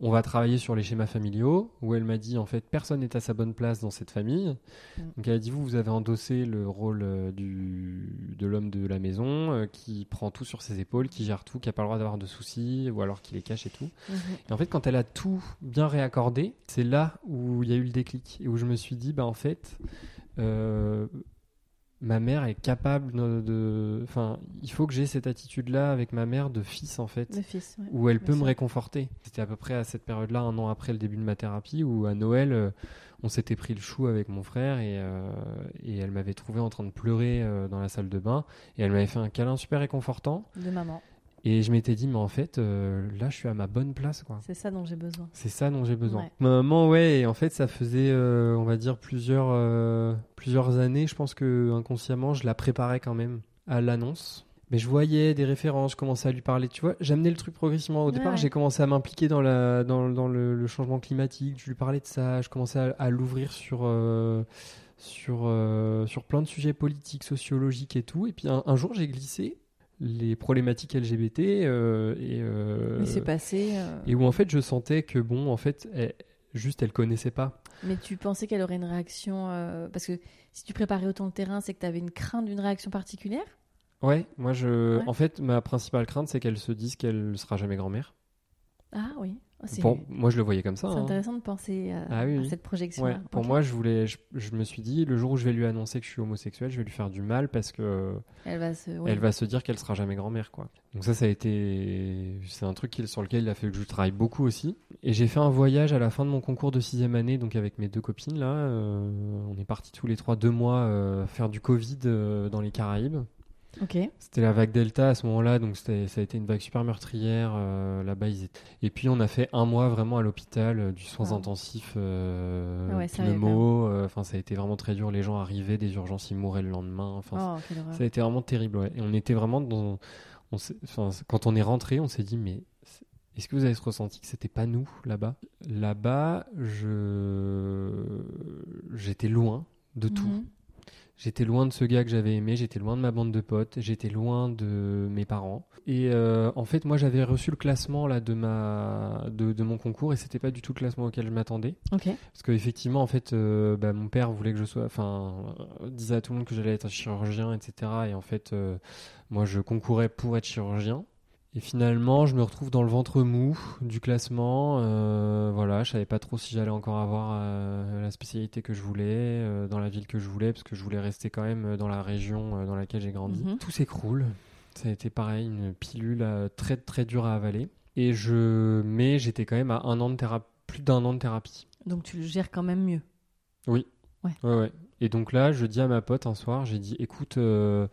on va travailler sur les schémas familiaux. Où elle m'a dit, en fait, personne n'est à sa bonne place dans cette famille. Mm. Donc elle a dit, vous, vous avez endossé le rôle euh, du, de l'homme de la maison, euh, qui prend tout sur ses épaules, qui gère tout, qui a pas le droit d'avoir de soucis, ou alors qui les cache et tout. Mhm. Et en fait, quand elle a tout bien réaccordé, c'est là où il y a eu le déclic et où je me suis dit, bah en fait, euh, ma mère est capable de- de. Enfin, il faut que j'ai cette attitude-là avec ma mère de fils, en fait, Le fils, ouais. où elle peut me réconforter. C'était à peu près à cette période-là, un an après le début de ma thérapie, où à Noël, euh, on s'était pris le chou avec mon frère et, euh, et elle m'avait trouvé en train de pleurer euh, dans la salle de bain et elle m'avait fait un câlin super réconfortant. De maman. Et je m'étais dit, mais en fait, euh, là, je suis à ma bonne place, quoi. C'est ça dont j'ai besoin. C'est ça dont j'ai besoin. Ouais. Ma maman, ouais, et en fait, ça faisait, euh, on va dire, plusieurs, euh, plusieurs années. Je pense que inconsciemment, je la préparais quand même à l'annonce. Mais je voyais des références, je commençais à lui parler. Tu vois, j'amenais le truc progressivement. Au Ouais, départ, ouais. j'ai commencé à m'impliquer dans, la, dans, dans le, le changement climatique. Je lui parlais de ça. Je commençais à, à l'ouvrir sur, sur, euh, sur plein de sujets politiques, sociologiques et tout. Et puis un, un jour, j'ai glissé les problématiques LGBT euh, et, euh, Mais c'est passé. euh, et où en fait je sentais que bon en fait elle- juste elle connaissait pas Mais tu pensais qu'elle aurait une réaction. euh, Parce que si tu préparais autant le terrain, c'est que tu avais une crainte d'une réaction particulière? Ouais moi je Ouais. en fait ma principale crainte c'est qu'elle se dise qu'elle sera jamais grand-mère Ah oui. Bon moi je le voyais comme ça c'est hein. intéressant de penser à, Ah oui, à cette projection. Ouais, pour moi je voulais je, je me suis dit le jour où je vais lui annoncer que je suis homosexuel je vais lui faire du mal parce que elle va se. elle va se dire qu'elle sera jamais grand-mère quoi donc ça ça a été c'est un truc sur lequel il a fallu que je travaille beaucoup aussi et j'ai fait un voyage à la fin de mon concours de sixième année donc avec mes deux copines là euh, on est partis tous les trois deux mois euh, faire du Covid euh, dans les Caraïbes C'était la vague Delta à ce moment-là, donc ça a été une vague super meurtrière. euh, Là-bas, ils étaient... Et puis on a fait un mois vraiment à l'hôpital, euh, du soins intensifs, euh, Ah ouais, pneumo. euh, Enfin, ça a été vraiment très dur. Les gens arrivaient des urgences, ils mouraient le lendemain. Enfin, Oh, ça a été vraiment terrible. ouais. Et on était vraiment dans. On quand on est rentré, on s'est dit, mais est-ce que vous avez ressenti que c'était pas nous là-bas? Là-bas, je j'étais loin de tout. Mhm. J'étais loin de ce gars que j'avais aimé, j'étais loin de ma bande de potes, j'étais loin de mes parents. Et euh, en fait, moi, j'avais reçu le classement là de ma de, de mon concours et c'était pas du tout le classement auquel je m'attendais. Parce qu'effectivement, en fait, euh, bah, mon père voulait que je sois, enfin, euh, disait à tout le monde que j'allais être un chirurgien, etc. Et en fait, moi, je concourais pour être chirurgien. Et finalement, je me retrouve dans le ventre mou du classement. Euh, voilà, je savais pas trop si j'allais encore avoir euh, la spécialité que je voulais, euh, dans la ville que je voulais, parce que je voulais rester quand même dans la région euh, dans laquelle j'ai grandi. Mhm. Tout s'écroule. Ça a été pareil, une pilule euh, très très dure à avaler. Et je, mais j'étais quand même à un an de thérapie, plus d'un an de thérapie. Donc tu le gères quand même mieux. Oui. Ouais. Ouais, ouais. Et donc là, je dis à ma pote un soir, j'ai dit, écoute, euh,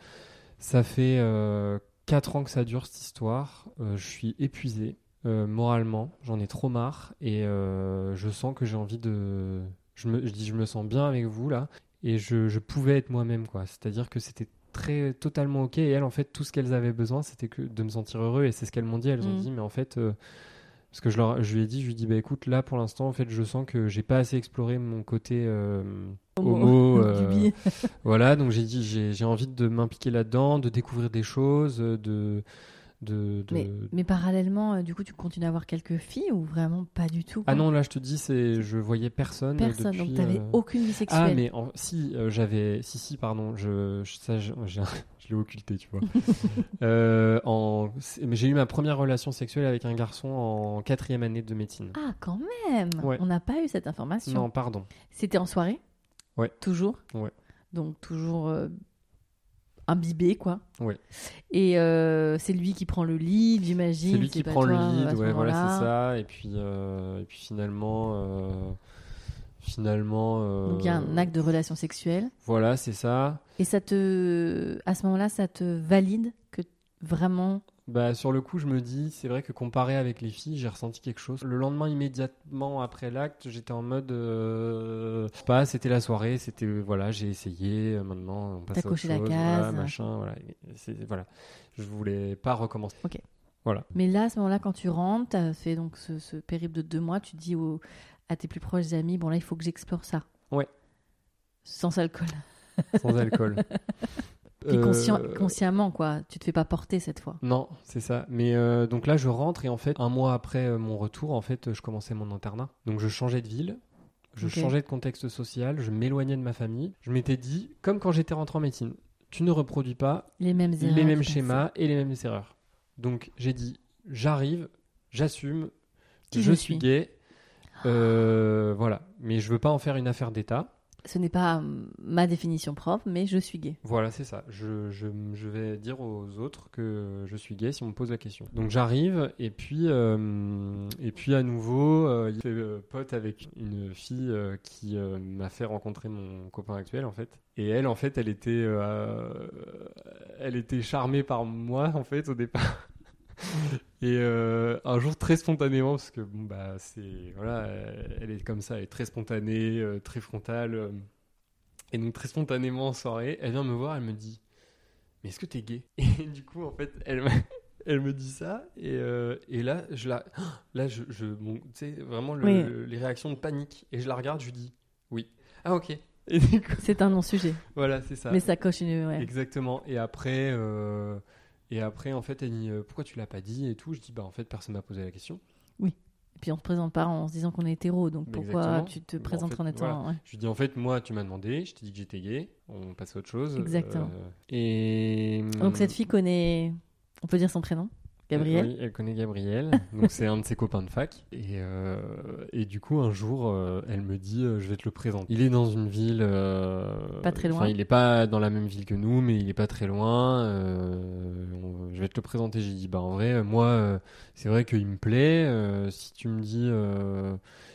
ça fait euh, 4 ans que ça dure cette histoire, euh, je suis épuisé euh, moralement, j'en ai trop marre et euh, je sens que j'ai envie de... Je, me, je dis, je me sens bien avec vous là et je, je pouvais être moi-même, quoi. C'est-à-dire que c'était très totalement ok et elles, en fait, tout ce qu'elles avaient besoin, c'était que de me sentir heureux et c'est ce qu'elles m'ont dit. Elles ont Mm. dit, mais en fait... parce que je, leur, je lui ai dit, je lui ai dit, bah écoute, là pour l'instant, en fait, je sens que j'ai pas assez exploré mon côté euh, homo. [laughs] Euh, voilà, donc j'ai dit, j'ai j'ai envie de m'impliquer là-dedans, de découvrir des choses, euh, de, de, de- Mais, mais parallèlement, euh, du coup, tu continues à avoir quelques filles ou vraiment pas du tout Ah non, là je te dis, c'est je voyais personne. Personne. depuis, donc, t'avais euh, aucune vie sexuelle. Ah mais en- si euh, j'avais si si pardon je, je- j'ai- je l'ai occulté tu vois [laughs] Euh, en j'ai eu ma première relation sexuelle avec un garçon en quatrième année de médecine Ah, quand même Ouais. On n'a pas eu cette information. non pardon C'était en soirée Ouais. Toujours Ouais. Donc, toujours euh, imbibé, quoi. Ouais. Et euh, c'est lui qui prend le lead, j'imagine. c'est lui qui prend le toi, lead ouais voilà c'est ça et puis euh, et puis finalement finalement euh, Donc, il y a un acte de relation sexuelle. voilà c'est ça Et ça te. À ce moment-là, ça te valide que vraiment. Bah, sur le coup, je me dis, c'est vrai que comparé avec les filles, j'ai ressenti quelque chose. Le lendemain, immédiatement après l'acte, j'étais en mode, euh, je sais pas, c'était la soirée, c'était, voilà, j'ai essayé, euh, maintenant, on passe T'as à autre coché la chose, case. voilà, machin, voilà. C'est- voilà. Je voulais pas recommencer. Mais là, à ce moment-là, quand tu rentres, tu as fait donc ce, ce périple de deux mois, tu dis aux- à tes plus proches amis bon, là, il faut que j'explore ça. Ouais. Sans alcool. Sans alcool. [laughs] Conscient- Euh, consciemment, quoi. Tu te fais pas porter cette fois. Non, c'est ça. Mais euh, donc là, je rentre et en fait, un mois après euh, mon retour, en fait, je commençais mon internat. Donc je changeais de ville, je changeais de contexte social, je m'éloignais de ma famille. Je m'étais dit, comme quand j'étais rentré en médecine, tu ne reproduis pas Les mêmes erreurs. les mêmes schémas et les mêmes erreurs. Donc j'ai dit, j'arrive, j'assume, je je suis suis. gay. euh, voilà, mais je veux pas en faire une affaire d'État. Ce n'est pas hum, ma définition propre, mais je suis gay. Voilà, c'est ça. Je, je, vais dire aux autres que je suis gay si on me pose la question. Donc j'arrive et puis euh, et puis à nouveau, euh, il fait pote avec une fille euh, qui euh, m'a fait rencontrer mon copain actuel en fait. Et elle en fait, elle était euh, elle était charmée par moi en fait au départ. [laughs] Et euh, un jour très spontanément parce que bon bah c'est voilà, elle, est comme ça, elle est très spontanée, euh, très frontale. euh, et donc très spontanément en soirée, elle vient me voir, elle me dit "Mais est-ce que t'es gay? [laughs] Et du coup en fait, elle me, [laughs] elle me dit ça et, euh, et là je la [gasps] là je, je bon, tu sais vraiment le- Oui. le- les réactions de panique et je la regarde, je lui dis "Oui." Ah OK. Et du coup, C'est un non-sujet. voilà, c'est ça. Mais ça coche une. ouais. Exactement. Et après euh, et après en fait, elle dit euh, "Pourquoi tu l'as pas dit?" et tout. Je dis "Bah en fait, personne m'a posé la question." Et puis on se présente pas en se disant qu'on est hétéro, donc pourquoi Exactement. tu te Bon, en étant. ouais. Je lui dis en fait, moi, tu m'as demandé, je t'ai dit que j'étais gay, on passe à autre chose. Exactement. Euh, et Donc cette fille connaît. On peut dire son prénom Gabriel Oui, elle connaît Gabriel. donc c'est un de ses copains de fac. Et, euh, et du coup, un jour, euh, elle me dit, euh, je vais te le présenter. Il est dans une ville. Pas très loin. Enfin, il n'est pas dans la même ville que nous, mais il est pas très loin. on- je vais te le présenter. J'ai dit, bah en vrai, moi, c'est vrai qu'il me plaît. si tu me dis,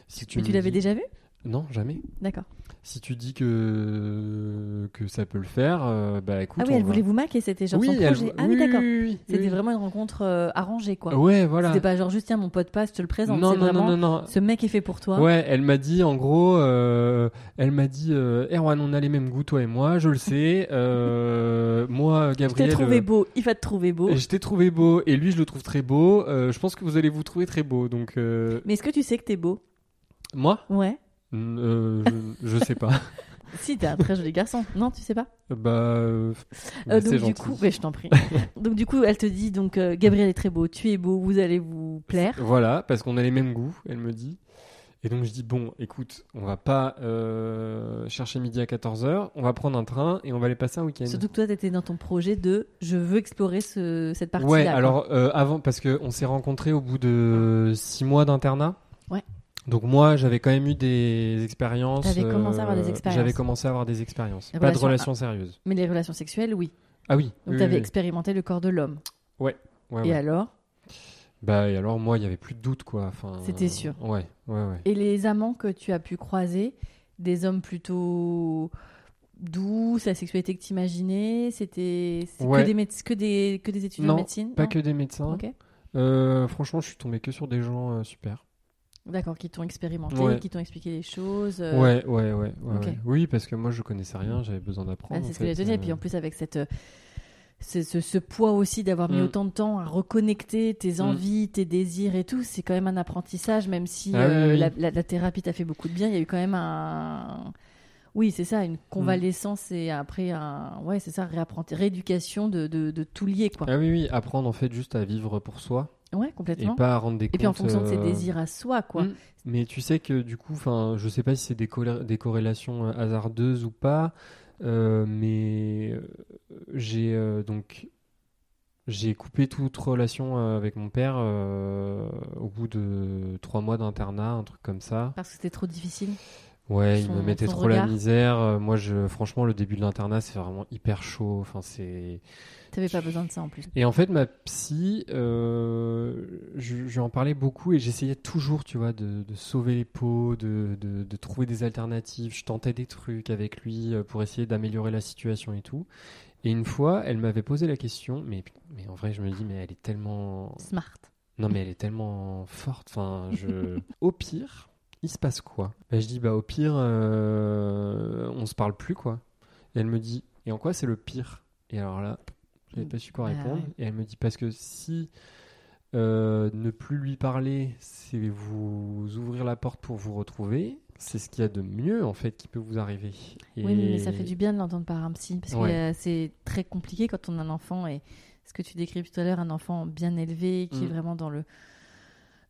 si tu Mais tu l'avais dis- déjà vu? Non, jamais. D'accord. Si tu dis que que ça peut le faire, euh, bah écoute. Ah oui, elle va- voulait vous maquer, c'était genre oui, son elle- projet. Ah oui, d'accord. oui, C'était vraiment une rencontre euh, arrangée, quoi. Ouais, voilà. C'était pas genre juste tiens, mon pote passe, je te le présente. non, non, vraiment non, non, non. ce mec est fait pour toi. Ouais, elle m'a dit en gros, euh, elle m'a dit, Erwan, on a les mêmes goûts, toi et moi, je le sais. [laughs] Moi, Je t'ai Gabriel. trouvé beau, il va te trouver beau. Je t'ai trouvé beau et lui, je le trouve très beau. Je pense que vous allez vous trouver très beau. Donc, Mais est-ce que tu sais que t'es beau? Moi, Ouais. Euh, je, je sais pas. [laughs] Si, t'es un très joli garçon. Non, tu sais pas bah, euh, Euh, c'est donc du gentil. coup, ouais, je t'en prie. [laughs] donc du coup, elle te dit donc euh, Gabriel est très beau, tu es beau, vous allez vous plaire. Voilà, parce qu'on a les mêmes goûts, elle me dit. Et donc je dis, bon, écoute, on va pas euh, chercher midi à 14h, on va prendre un train et on va aller passer un week-end. Surtout que toi, t'étais dans ton projet de je veux explorer ce, cette partie-là. Ouais, alors euh, avant, parce qu'on s'est rencontrés au bout de six mois d'internat. Ouais. Donc moi, j'avais quand même eu des expériences. T'avais commencé à avoir des euh, expériences. J'avais commencé à avoir des expériences. Pas de relations- sérieuses. Mais les relations sexuelles, oui. Ah oui. Donc oui, t'avais oui, expérimenté le corps de l'homme. Ouais, Et ouais. alors? Bah et alors moi, il y avait plus de doute quoi. Enfin, C'était euh, sûr. Ouais, ouais, ouais. Et les amants que tu as pu croiser, des hommes plutôt doux, la sexualité que t'imaginais, c'était Ouais. que, des que, des, que des étudiants Non, de médecine? Pas non que des médecins. Ok. Euh, franchement, je suis tombé que sur des gens euh, super. D'accord, qui t'ont expérimenté, Ouais. qui t'ont expliqué les choses. euh, Ouais, ouais, ouais, ouais. Oui, parce que moi, je connaissais rien, j'avais besoin ah, d'apprendre. c'est en ce que j'allais te fait, dire. Et puis en plus, avec cette, euh, ce, ce- ce poids aussi d'avoir mis Mm. autant de temps à reconnecter tes Mm. envies, tes désirs et tout, c'est quand même un apprentissage, même si Ah oui, euh, oui. La, la- la thérapie t'a fait beaucoup de bien, il y a eu quand même un. Oui, c'est ça, une convalescence et après un, ouais, c'est ça, rééducation de, de, de tout lier, quoi. Ah oui, oui, apprendre en fait juste à vivre pour soi Ouais, complètement. et pas à rendre des Et puis en comptes, fonction de ses euh, désirs à soi, quoi. Mm. Mais tu sais que du coup, enfin, je sais pas si c'est des, corré- des corrélations euh, hasardeuses ou pas, euh, mais j'ai euh, donc j'ai coupé toute relation avec mon père au bout de trois mois d'internat, un truc comme ça. Parce que c'était trop difficile? Ouais, il Son- me mettait trop la misère. Euh, Moi, je, franchement, le début de l'internat, c'est vraiment hyper chaud. Enfin, c'est T'avais pas besoin de ça en plus. et en fait, ma psy, euh, je, je lui en parlais beaucoup et j'essayais toujours, tu vois, de, de sauver les pots, de, de, de trouver des alternatives. Je tentais des trucs avec lui euh, pour essayer d'améliorer la situation et tout. Et une fois, elle m'avait posé la question, mais, mais en vrai, je me dis, mais elle est tellement. Smart. Non, mais elle est tellement forte. Enfin, je. [laughs] Au pire, il se passe quoi? Bah, Je dis, bah, au pire, euh, on se parle plus, quoi. Et elle me dit, et en quoi c'est le pire? Et alors là, j'avais pas su quoi Ah, répondre. Et elle me dit, parce que si euh, ne plus lui parler, c'est vous ouvrir la porte pour vous retrouver, c'est ce qu'il y a de mieux, en fait, qui peut vous arriver. Et... Oui, mais ça fait du bien de l'entendre par un psy. Parce que euh, c'est très compliqué quand on a un enfant. Et ce que tu décris tout à l'heure, un enfant bien élevé, qui Mm. est vraiment dans le.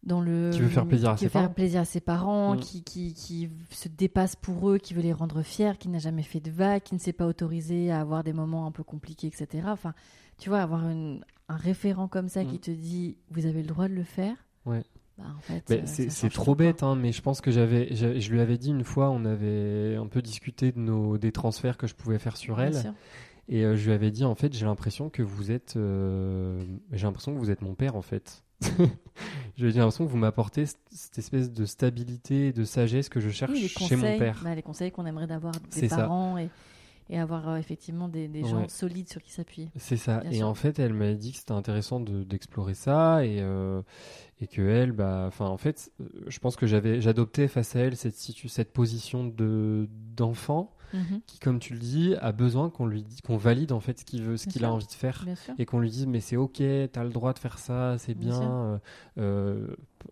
Dans le, Qui veut faire plaisir à ses faire parents. plaisir à ses parents, Mm. qui, qui, qui se dépasse pour eux, qui veut les rendre fiers, qui n'a jamais fait de vagues, qui ne s'est pas autorisé à avoir des moments un peu compliqués, etc. Enfin, tu vois, avoir une- un référent comme ça Mm. qui te dit vous avez le droit de le faire. Ouais. Bah, en fait, euh, c'est trop bête, hein, mais je pense que j'avais, j'a- je lui avais dit une fois, on avait un peu discuté de nos, des transferts que je pouvais faire sur Bien elle, sûr. et euh, je lui avais dit en fait, j'ai l'impression que vous êtes, euh, j'ai l'impression que vous êtes mon père en fait. [laughs] j'ai l'impression que vous m'apportez cette espèce de stabilité, et de sagesse que je cherche Oui, chez mon père. bah, les conseils qu'on aimerait d'avoir des parents et, et avoir euh, effectivement des, des gens Ouais. solides sur qui s'appuyer. C'est ça. Et sûr. en fait, elle m'a dit que c'était intéressant de- d'explorer ça et, euh, et que elle, bah, enfin, en fait, euh, je pense que j'avais, j'adoptais face à elle cette, cette position de d'enfant Mhm, qui, comme tu le dis, a besoin qu'on lui dit, qu'on valide en fait ce qu'il veut, ce qu'il a envie de faire. Et qu'on lui dise, mais c'est ok, t'as le droit de faire ça, c'est Bien euh, euh,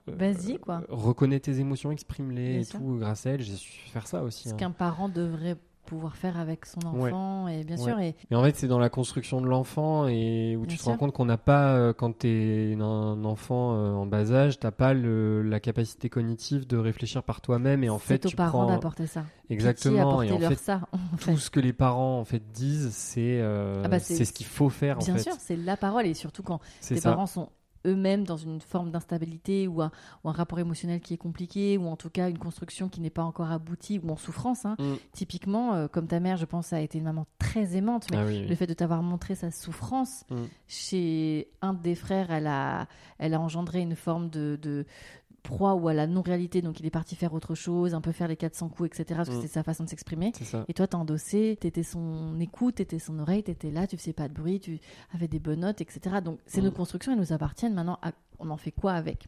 Vas-y, quoi. reconnais tes émotions, exprime-les et sûr. tout. Grâce à elle, j'ai su faire ça aussi. Ce hein. qu'un parent devrait pouvoir faire avec son Ouais. enfant. Et bien Ouais. sûr, et Mais en fait, c'est dans la construction de l'enfant et où Bien tu te sûr. rends compte qu'on n'a pas, euh, quand tu es un enfant euh, en bas âge, t'as pas le, la capacité cognitive de réfléchir par toi-même et en fait, aux tu parents prends d'apporter ça. exactement et en fait ça. en fait. tout ce que les parents en fait disent, c'est euh, Ah bah, c'est- ce qu'il faut faire en Bien fait. sûr, c'est la parole. Et surtout quand tes parents sont eux-mêmes dans une forme d'instabilité ou un, ou un rapport émotionnel qui est compliqué ou en tout cas une construction qui n'est pas encore aboutie ou en souffrance. hein. Mm. Typiquement, euh, comme ta mère, je pense, a été une maman très aimante, mais Ah oui, oui. le fait de t'avoir montré sa souffrance Mm. chez un des frères, elle a, elle a engendré une forme de, de proie ou à la non-réalité. Donc il est parti faire autre chose, un peu faire les 400 coups, etc. Parce que Mm. c'est sa façon de s'exprimer. Et toi, t'as endossé, t'étais son écoute, t'étais son oreille, t'étais là, tu faisais pas de bruit, tu avais des bonnes notes, etc. Donc, c'est Mm. nos constructions, elles nous appartiennent. Maintenant, à- on en fait quoi avec?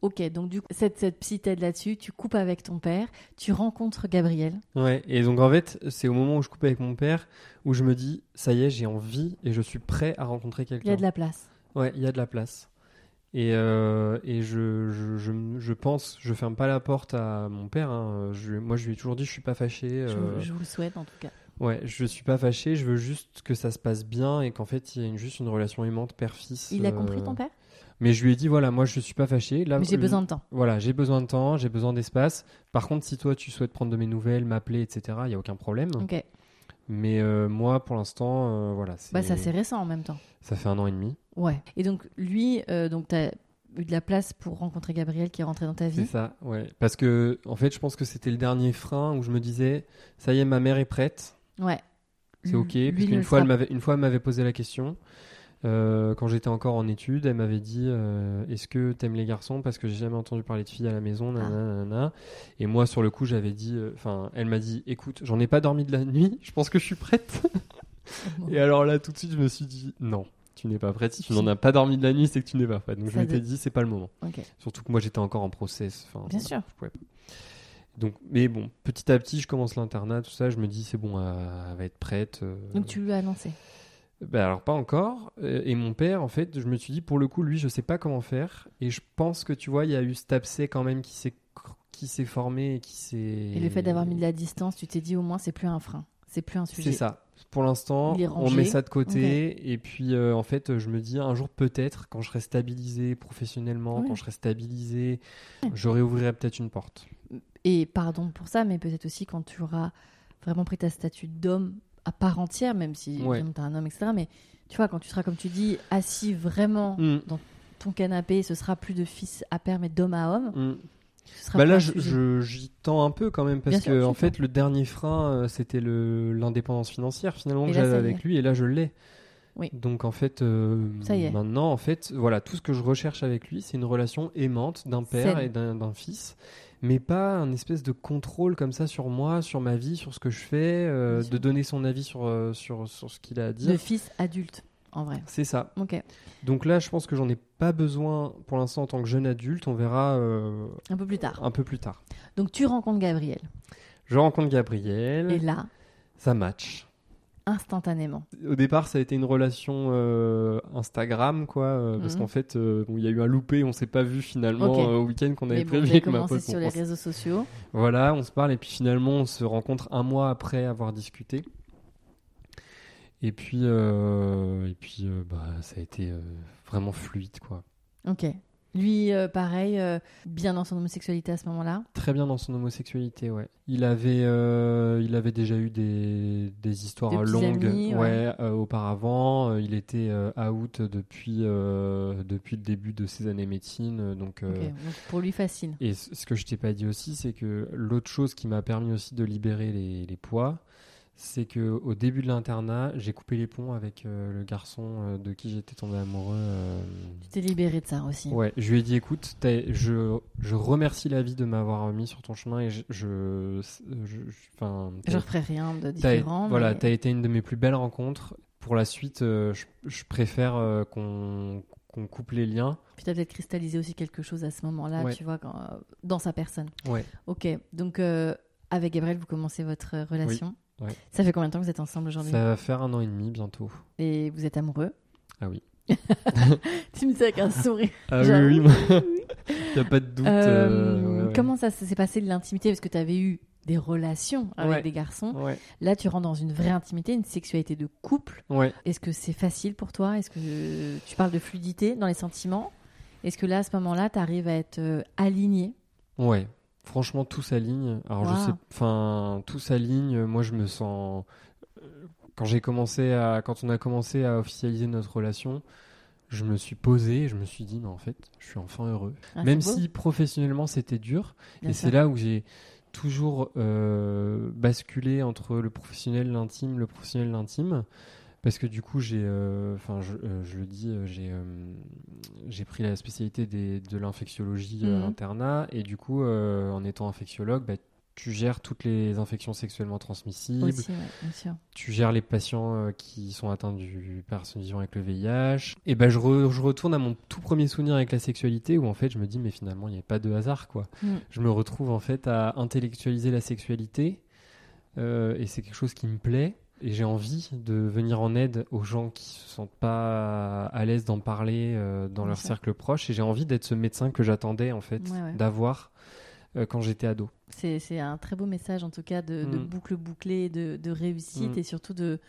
Ok, donc du coup, cette, cette psy t'aide là-dessus, tu coupes avec ton père, tu rencontres Gabriel. Ouais, et donc en fait, c'est au moment où je coupe avec mon père où je me dis, ça y est, j'ai envie et je suis prêt à rencontrer Il quelqu'un. y a de la place. Ouais, il y a de la place. Et, euh, et je, je, je, je pense, je ferme pas la porte à mon père. hein. Je, moi, je lui ai toujours dit, je suis pas fâché. Je, euh, je vous le souhaite en tout cas. Ouais, je suis pas fâché. Je veux juste que ça se passe bien et qu'en fait, il y ait une- juste une relation aimante père-fils. Il a euh, compris ton père? Mais je lui ai dit, voilà, moi, je suis pas fâché. Là, Mais j'ai besoin de temps. Voilà, j'ai besoin de temps, j'ai besoin d'espace. Par contre, si toi, tu souhaites prendre de mes nouvelles, m'appeler, etc., il y a aucun problème. Ok. Mais moi, pour l'instant, voilà, c'est- Bah, ça c'est récent en même temps. ça fait un an et demi. Ouais. Et donc, lui, euh, donc t'as eu de la place pour rencontrer Gabriel qui est rentré dans ta C'est vie. ça, ouais. Parce que, en fait, je pense que c'était le dernier frein où je me disais, ça y est, ma mère est prête, Ouais. c'est ok. Lui Parce ne qu'une fois, elle m'avait, une fois, elle m'avait posé la question. euh, quand j'étais encore en études, elle m'avait dit euh, Est-ce que t'aimes les garçons? Parce que j'ai jamais entendu parler de filles à la maison. Ah. nanana, nanana. Et moi, sur le coup, j'avais dit euh, Enfin, elle m'a dit Écoute, j'en ai pas dormi de la nuit, [laughs] je pense que je suis prête. [laughs] Et alors là, tout de suite, je me suis dit Non, tu n'es pas prête. Si tu n'en as pas dormi de la nuit, c'est que tu n'es pas prête. Donc je Ça m'étais de- dit C'est pas le moment. Surtout que moi j'étais encore en process. Enfin, Bien voilà, sûr. je pouvais pas. Donc, mais bon, petit à petit, je commence l'internat, tout ça. Je me dis c'est bon, elle, elle va être prête. euh. Donc tu lui as annoncé. Ben alors pas encore. Euh, Et mon père, en fait, je me suis dit pour le coup, lui, je sais pas comment faire. Et je pense que tu vois, il y a eu cet abcès quand même qui s'est qui s'est formé et qui s'est. Et le fait d'avoir mis de la distance, tu t'es dit au moins c'est plus un frein, c'est plus un sujet. C'est ça. Pour l'instant, on met ça de côté et puis euh, en fait, je me dis un jour peut-être, quand je serai stabilisé professionnellement, quand je serai stabilisé, Ouais. je réouvrirai peut-être une porte. Et pardon pour ça, mais peut-être aussi quand tu auras vraiment pris ta statut d'homme à part entière, même si Ouais. tu es un homme, etc. Mais tu vois, quand tu seras, comme tu dis, assis vraiment Mm. ton canapé, ce sera plus de fils à père, mais d'homme à homme. Mm. Bah là, j'y tends un peu quand même parce Bien que en fait, le dernier frein, euh, c'était le l'indépendance financière finalement Et que j'avais avec lui et là, je l'ai. Oui. Donc en fait, euh, Ça y est. maintenant, en fait, voilà, tout ce que je recherche avec lui, c'est une relation aimante d'un père et d'un fils, mais pas un espèce de contrôle comme ça sur moi, sur ma vie, sur ce que je fais, euh, de donner son avis sur sur sur ce qu'il a à De dire. fils adulte, en vrai. C'est ça. Ok, Donc là, je pense que j'en ai pas besoin pour l'instant en tant que jeune adulte. On verra euh, un peu plus tard. un peu plus tard. Donc tu rencontres Gabriel. Je rencontre Gabriel. Et là, Ça match. instantanément. Au départ, ça a été une relation euh, Instagram, quoi, euh, parce Mhm. qu'en fait, euh, bon, il y a eu un loupé, on s'est pas vu finalement Ok. euh, au week-end qu'on avait Mais bon, prévu vous avez avec ma commencé pote. sur On- les réseaux sociaux. Voilà, on se parle et puis finalement, on se rencontre un mois après avoir discuté. Et puis, euh, et puis, euh, bah, ça a été euh, vraiment fluide, quoi. Ok. Lui, euh, pareil, euh, bien dans son homosexualité à ce moment-là. Très bien dans son homosexualité, ouais. Il avait, euh, il avait déjà eu des, des histoires Des longues, amis, ouais. ouais, auparavant. Il était out depuis depuis le début de ses années médecine, donc. Ok, Donc pour lui, facile. Et ce que je t'ai pas dit aussi, c'est que l'autre chose qui m'a permis aussi de libérer les, les poids, c'est que au début de l'internat, j'ai coupé les ponts avec euh, le garçon euh, de qui j'étais tombé amoureux. euh, Tu t'es libéré de ça aussi. Ouais, je lui ai dit écoute, je, je remercie la vie de m'avoir mis sur ton chemin et je. je, enfin, Je referai rien de différent. Voilà, mais- t'as été une de mes plus belles rencontres. Pour la suite, je, je préfère qu'on qu'on coupe les liens. Puis t'as peut-être cristallisé aussi quelque chose à ce moment-là, Ouais. tu vois, quand, dans sa personne. Ouais. Ok, donc avec Gabriel, vous commencez votre relation. Ouais. Ça fait combien de temps que vous êtes ensemble aujourd'hui? Ça va faire un an et demi bientôt. Et vous êtes amoureux? Ah oui. [laughs] Tu me dis avec un sourire. Ah Genre, oui, oui, [laughs] [laughs] y a pas de doute. Euh, euh, ouais. Comment ça s'est passé de l'intimité? Parce que tu avais eu des relations avec Ouais. des garçons. Ouais, Là, tu rentres dans une vraie intimité, une sexualité de couple. ouais. Est-ce que c'est facile pour toi? Est-ce que tu parles de fluidité dans les sentiments? Est-ce que là, à ce moment-là, tu arrives à être euh, aligné Ouais, franchement, tout s'aligne. Alors, je sais, enfin, tout s'aligne. Moi, je me sens. euh, Quand j'ai commencé à, quand on a commencé à officialiser notre relation, je me suis posé, et je me suis dit, mais en fait, je suis enfin heureux. Ah, Même si professionnellement c'était dur, bien et c'est là où j'ai toujours euh, basculé entre le professionnel, l'intime, le professionnel, l'intime. Parce que du coup, j'ai, euh, enfin, je, euh, je le dis, euh, j'ai, j'ai pris la spécialité des, de l'infectiologie Mhm. à l'internat, et du coup, en étant infectiologue, bah, tu gères toutes les infections sexuellement transmissibles, Aussi, ouais, bien sûr. tu gères les patients euh, qui sont atteints du personnes vivant avec le VIH. Et ben je, re- je retourne à mon tout premier souvenir avec la sexualité où en fait je me dis mais finalement il n'y a pas de hasard quoi. Mm. Je me retrouve en fait à intellectualiser la sexualité euh, et c'est quelque chose qui me plaît. Et j'ai envie de venir en aide aux gens qui se sentent pas à l'aise d'en parler euh, dans Bien leur sûr. cercle proche. Et j'ai envie d'être ce médecin que j'attendais en fait Ouais, ouais. d'avoir euh, quand j'étais ado. C'est un très beau message, en tout cas, de, de Mm. boucle bouclée, de, de réussite Mm. et surtout de,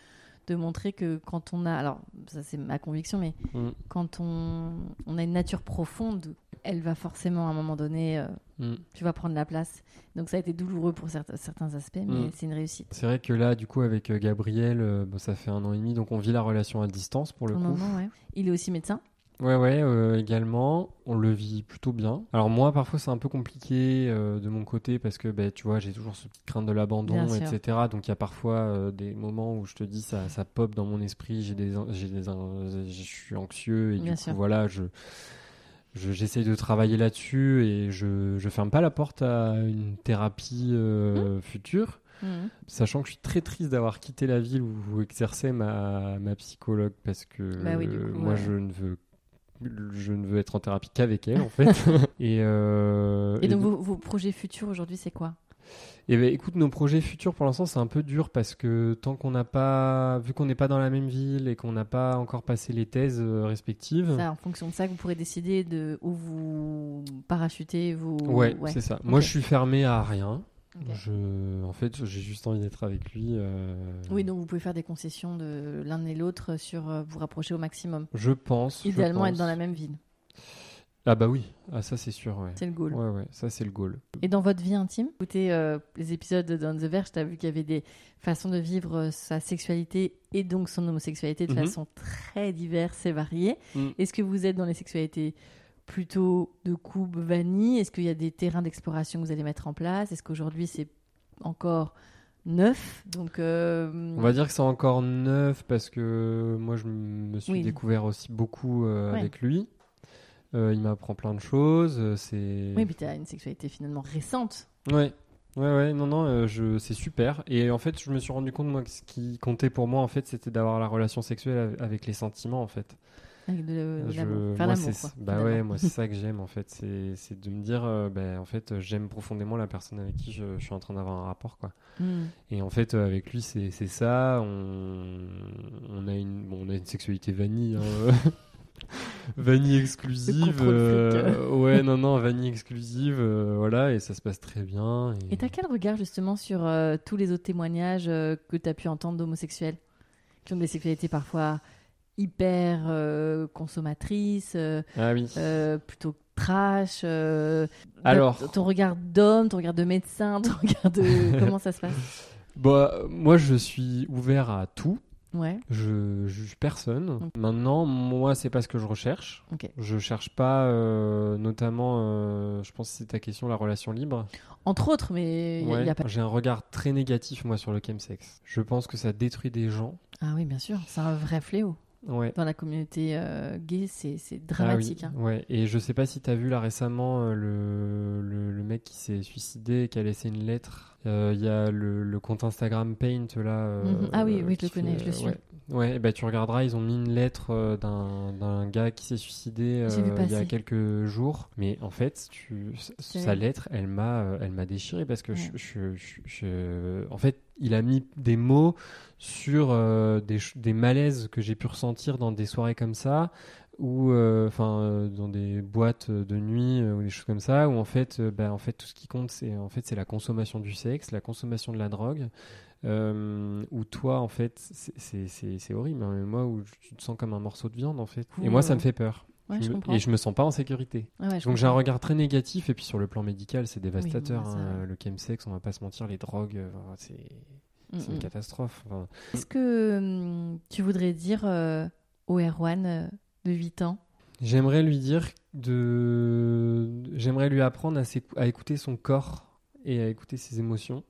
de montrer que quand on a. Alors, ça, c'est ma conviction, mais Mm. quand on, on a une nature profonde, elle va forcément, à un moment donné, euh, Mm. tu vas prendre la place. Donc, ça a été douloureux pour certains, certains aspects, mais Mm. c'est une réussite. C'est vrai que là, du coup, avec euh, Gabriel, euh, bon, ça fait un an et demi, donc on vit la relation à distance pour le coup. moment, ouais. Il est aussi médecin. Ouais, ouais, euh, également, on le vit plutôt bien. Alors moi, parfois, c'est un peu compliqué euh, de mon côté parce que, bah, tu vois, j'ai toujours cette crainte de l'abandon, sûr. etc. Donc il y a parfois euh, des moments où je te dis ça, ça pop dans mon esprit, j'ai des, j'ai des, je suis anxieux et Bien du sûr. voilà, je je- j'essaye de travailler là-dessus et je je ferme pas la porte à une thérapie euh, Mmh. future. Mhm. Sachant que je suis très triste d'avoir quitté la ville où, où exerçait ma, ma psychologue parce que Bah oui, euh, moi ouais. je ne veux je ne veux être en thérapie qu'avec elle en fait [laughs] et, euh, Et donc, do- vos, vos projets futurs aujourd'hui, c'est quoi? Et ben, écoute, nos projets futurs pour l'instant c'est un peu dur parce que tant qu'on n'a pas, vu qu'on n'est pas dans la même ville et qu'on n'a pas encore passé les thèses euh, respectives. Ça, en fonction de ça, vous pourrez décider de où vous parachutez, vous. Ouais, c'est ça. Moi, je suis fermé à rien. Je, en fait, j'ai juste envie d'être avec lui. euh, Oui, donc vous pouvez faire des concessions de l'un et l'autre sur euh, vous rapprocher au maximum. Je pense. je Idéalement être dans la même ville. Ah bah oui. Ah ça c'est sûr. Ouais. C'est le goal. Ouais ouais. Ça c'est le goal. Et dans votre vie intime, écoutez euh, les épisodes de Down the Verge, tu as vu qu'il y avait des façons de vivre euh, sa sexualité et donc son homosexualité de Mhm. façon très diverse et variée. Mm. Est-ce que vous êtes dans les sexualités plutôt de coupe vanille? Est-ce qu'il y a des terrains d'exploration que vous allez mettre en place? Est-ce qu'aujourd'hui c'est encore neuf? Donc, euh, On va dire que c'est encore neuf parce que moi je me suis Oui. découvert aussi beaucoup euh, Ouais. avec lui. Euh, il m'apprend plein de choses. euh, C'est. Oui, mais tu as une sexualité finalement récente. Ouais. Ouais, ouais, non, non, euh, je, c'est super. Et en fait, je me suis rendu compte, moi, que ce qui comptait pour moi, en fait, c'était d'avoir la relation sexuelle av- avec les sentiments, en fait. Avec de, Je- moi, quoi. Bah ouais, moi, c'est [laughs] ça que j'aime, en fait. C'est, c'est de me dire, euh, bah, en fait, j'aime profondément la personne avec qui je, je suis en train d'avoir un rapport, quoi. Mm. Et en fait, avec lui, c'est, c'est ça. On, on, a une, bon, on a une sexualité vanille, hein. [laughs] [laughs] vanille exclusive. euh, ouais, non, non, vanille exclusive, euh, voilà, et ça se passe très bien. Et t'as quel regard justement sur euh, tous les autres témoignages euh, que t'as pu entendre d'homosexuels? Qui ont des sexualités parfois hyper euh, consommatrices, euh, Ah oui. euh, plutôt trash euh, Alors. ton- Ton regard d'homme, ton regard de médecin, [laughs] ton regard de... Comment ça se passe? Bah, moi, je suis ouvert à tout. Ouais, Je juge personne. Maintenant, moi, c'est pas ce que je recherche. ok. Je cherche pas, euh, notamment, euh, je pense que c'est ta question, la relation libre. Entre autres, mais il Ouais. pas... J'ai un regard très négatif, moi, sur le chemsex. Je pense que ça détruit des gens. Ah oui, bien sûr, c'est un vrai fléau. Ouais. Dans la communauté euh, gay, c'est Ah oui, dramatique. hein. ouais. Et je sais pas si t'as vu là récemment euh, le, le, le mec qui s'est suicidé, qui a laissé une lettre. Euh, Il y a le, le compte Instagram Paint là. Mhm. Ah oui, oui, je le connais, fait, je le suis. Ouais, ouais et bah, tu regarderas, ils ont mis une lettre d'un gars qui s'est suicidé il y a quelques jours. Mais en fait, tu, sa vrai. lettre, elle m'a elle m'a déchiré parce que Ouais. je, je- je- en fait, il a mis des mots sur euh, des, malaises que j'ai pu ressentir dans des soirées comme ça ou euh, enfin euh, dans des boîtes de nuit ou des choses comme ça où en fait bah, en fait tout ce qui compte c'est en fait c'est la consommation du sexe la consommation de la drogue euh, où toi en fait c'est- horrible hein, mais moi où tu te sens comme un morceau de viande en fait. Et moi ça me fait peur Ouais, Je je me- et je me sens pas en sécurité ouais, donc j'ai un regard très négatif et puis sur le plan médical c'est dévastateur hein, le chemsex on va pas se mentir les drogues euh, c'est Mm, une catastrophe Enfin, Qu'est-ce que hum, tu voudrais dire euh, au Erwan euh, de 8 ans? J'aimerais lui dire de. J'aimerais lui apprendre à écouter son corps et à écouter ses émotions.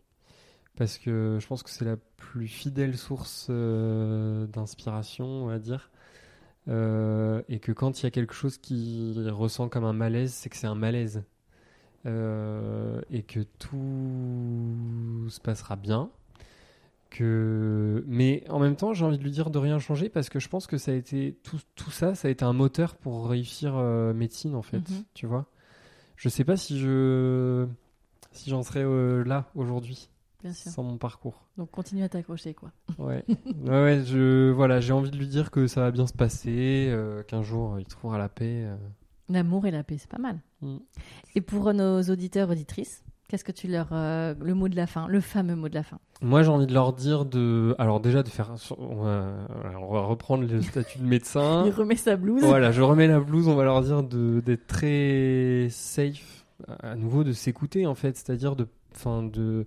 Parce que je pense que c'est la plus fidèle source euh, d'inspiration, on va dire. Euh, et que quand il y a quelque chose qui ressent comme un malaise, c'est que c'est un malaise. Euh, et que tout se passera bien. Que... Mais en même temps, j'ai envie de lui dire de rien changer parce que je pense que ça a été tout, tout ça, ça a été un moteur pour réussir euh, médecine en fait. Mhm. Tu vois Je sais pas si je si j'en serais euh, là aujourd'hui Bien sûr. sans mon parcours. Donc continue à t'accrocher, quoi. Ouais, [laughs] ouais, ouais, je voilà, j'ai envie de lui dire que ça va bien se passer, euh, qu'un jour il trouvera la paix. euh. L'amour et la paix, c'est pas mal. Mm. Et pour nos auditeurs, auditrices, qu'est-ce que tu leur... euh, le mot de la fin, le fameux mot de la fin? Moi, j'ai envie de leur dire de, alors déjà de faire, on va, on va reprendre le statut de médecin. [laughs] Il remet sa blouse. Voilà, je remets la blouse, on va leur dire de d'être très safe, à nouveau de s'écouter en fait, c'est-à-dire de, enfin de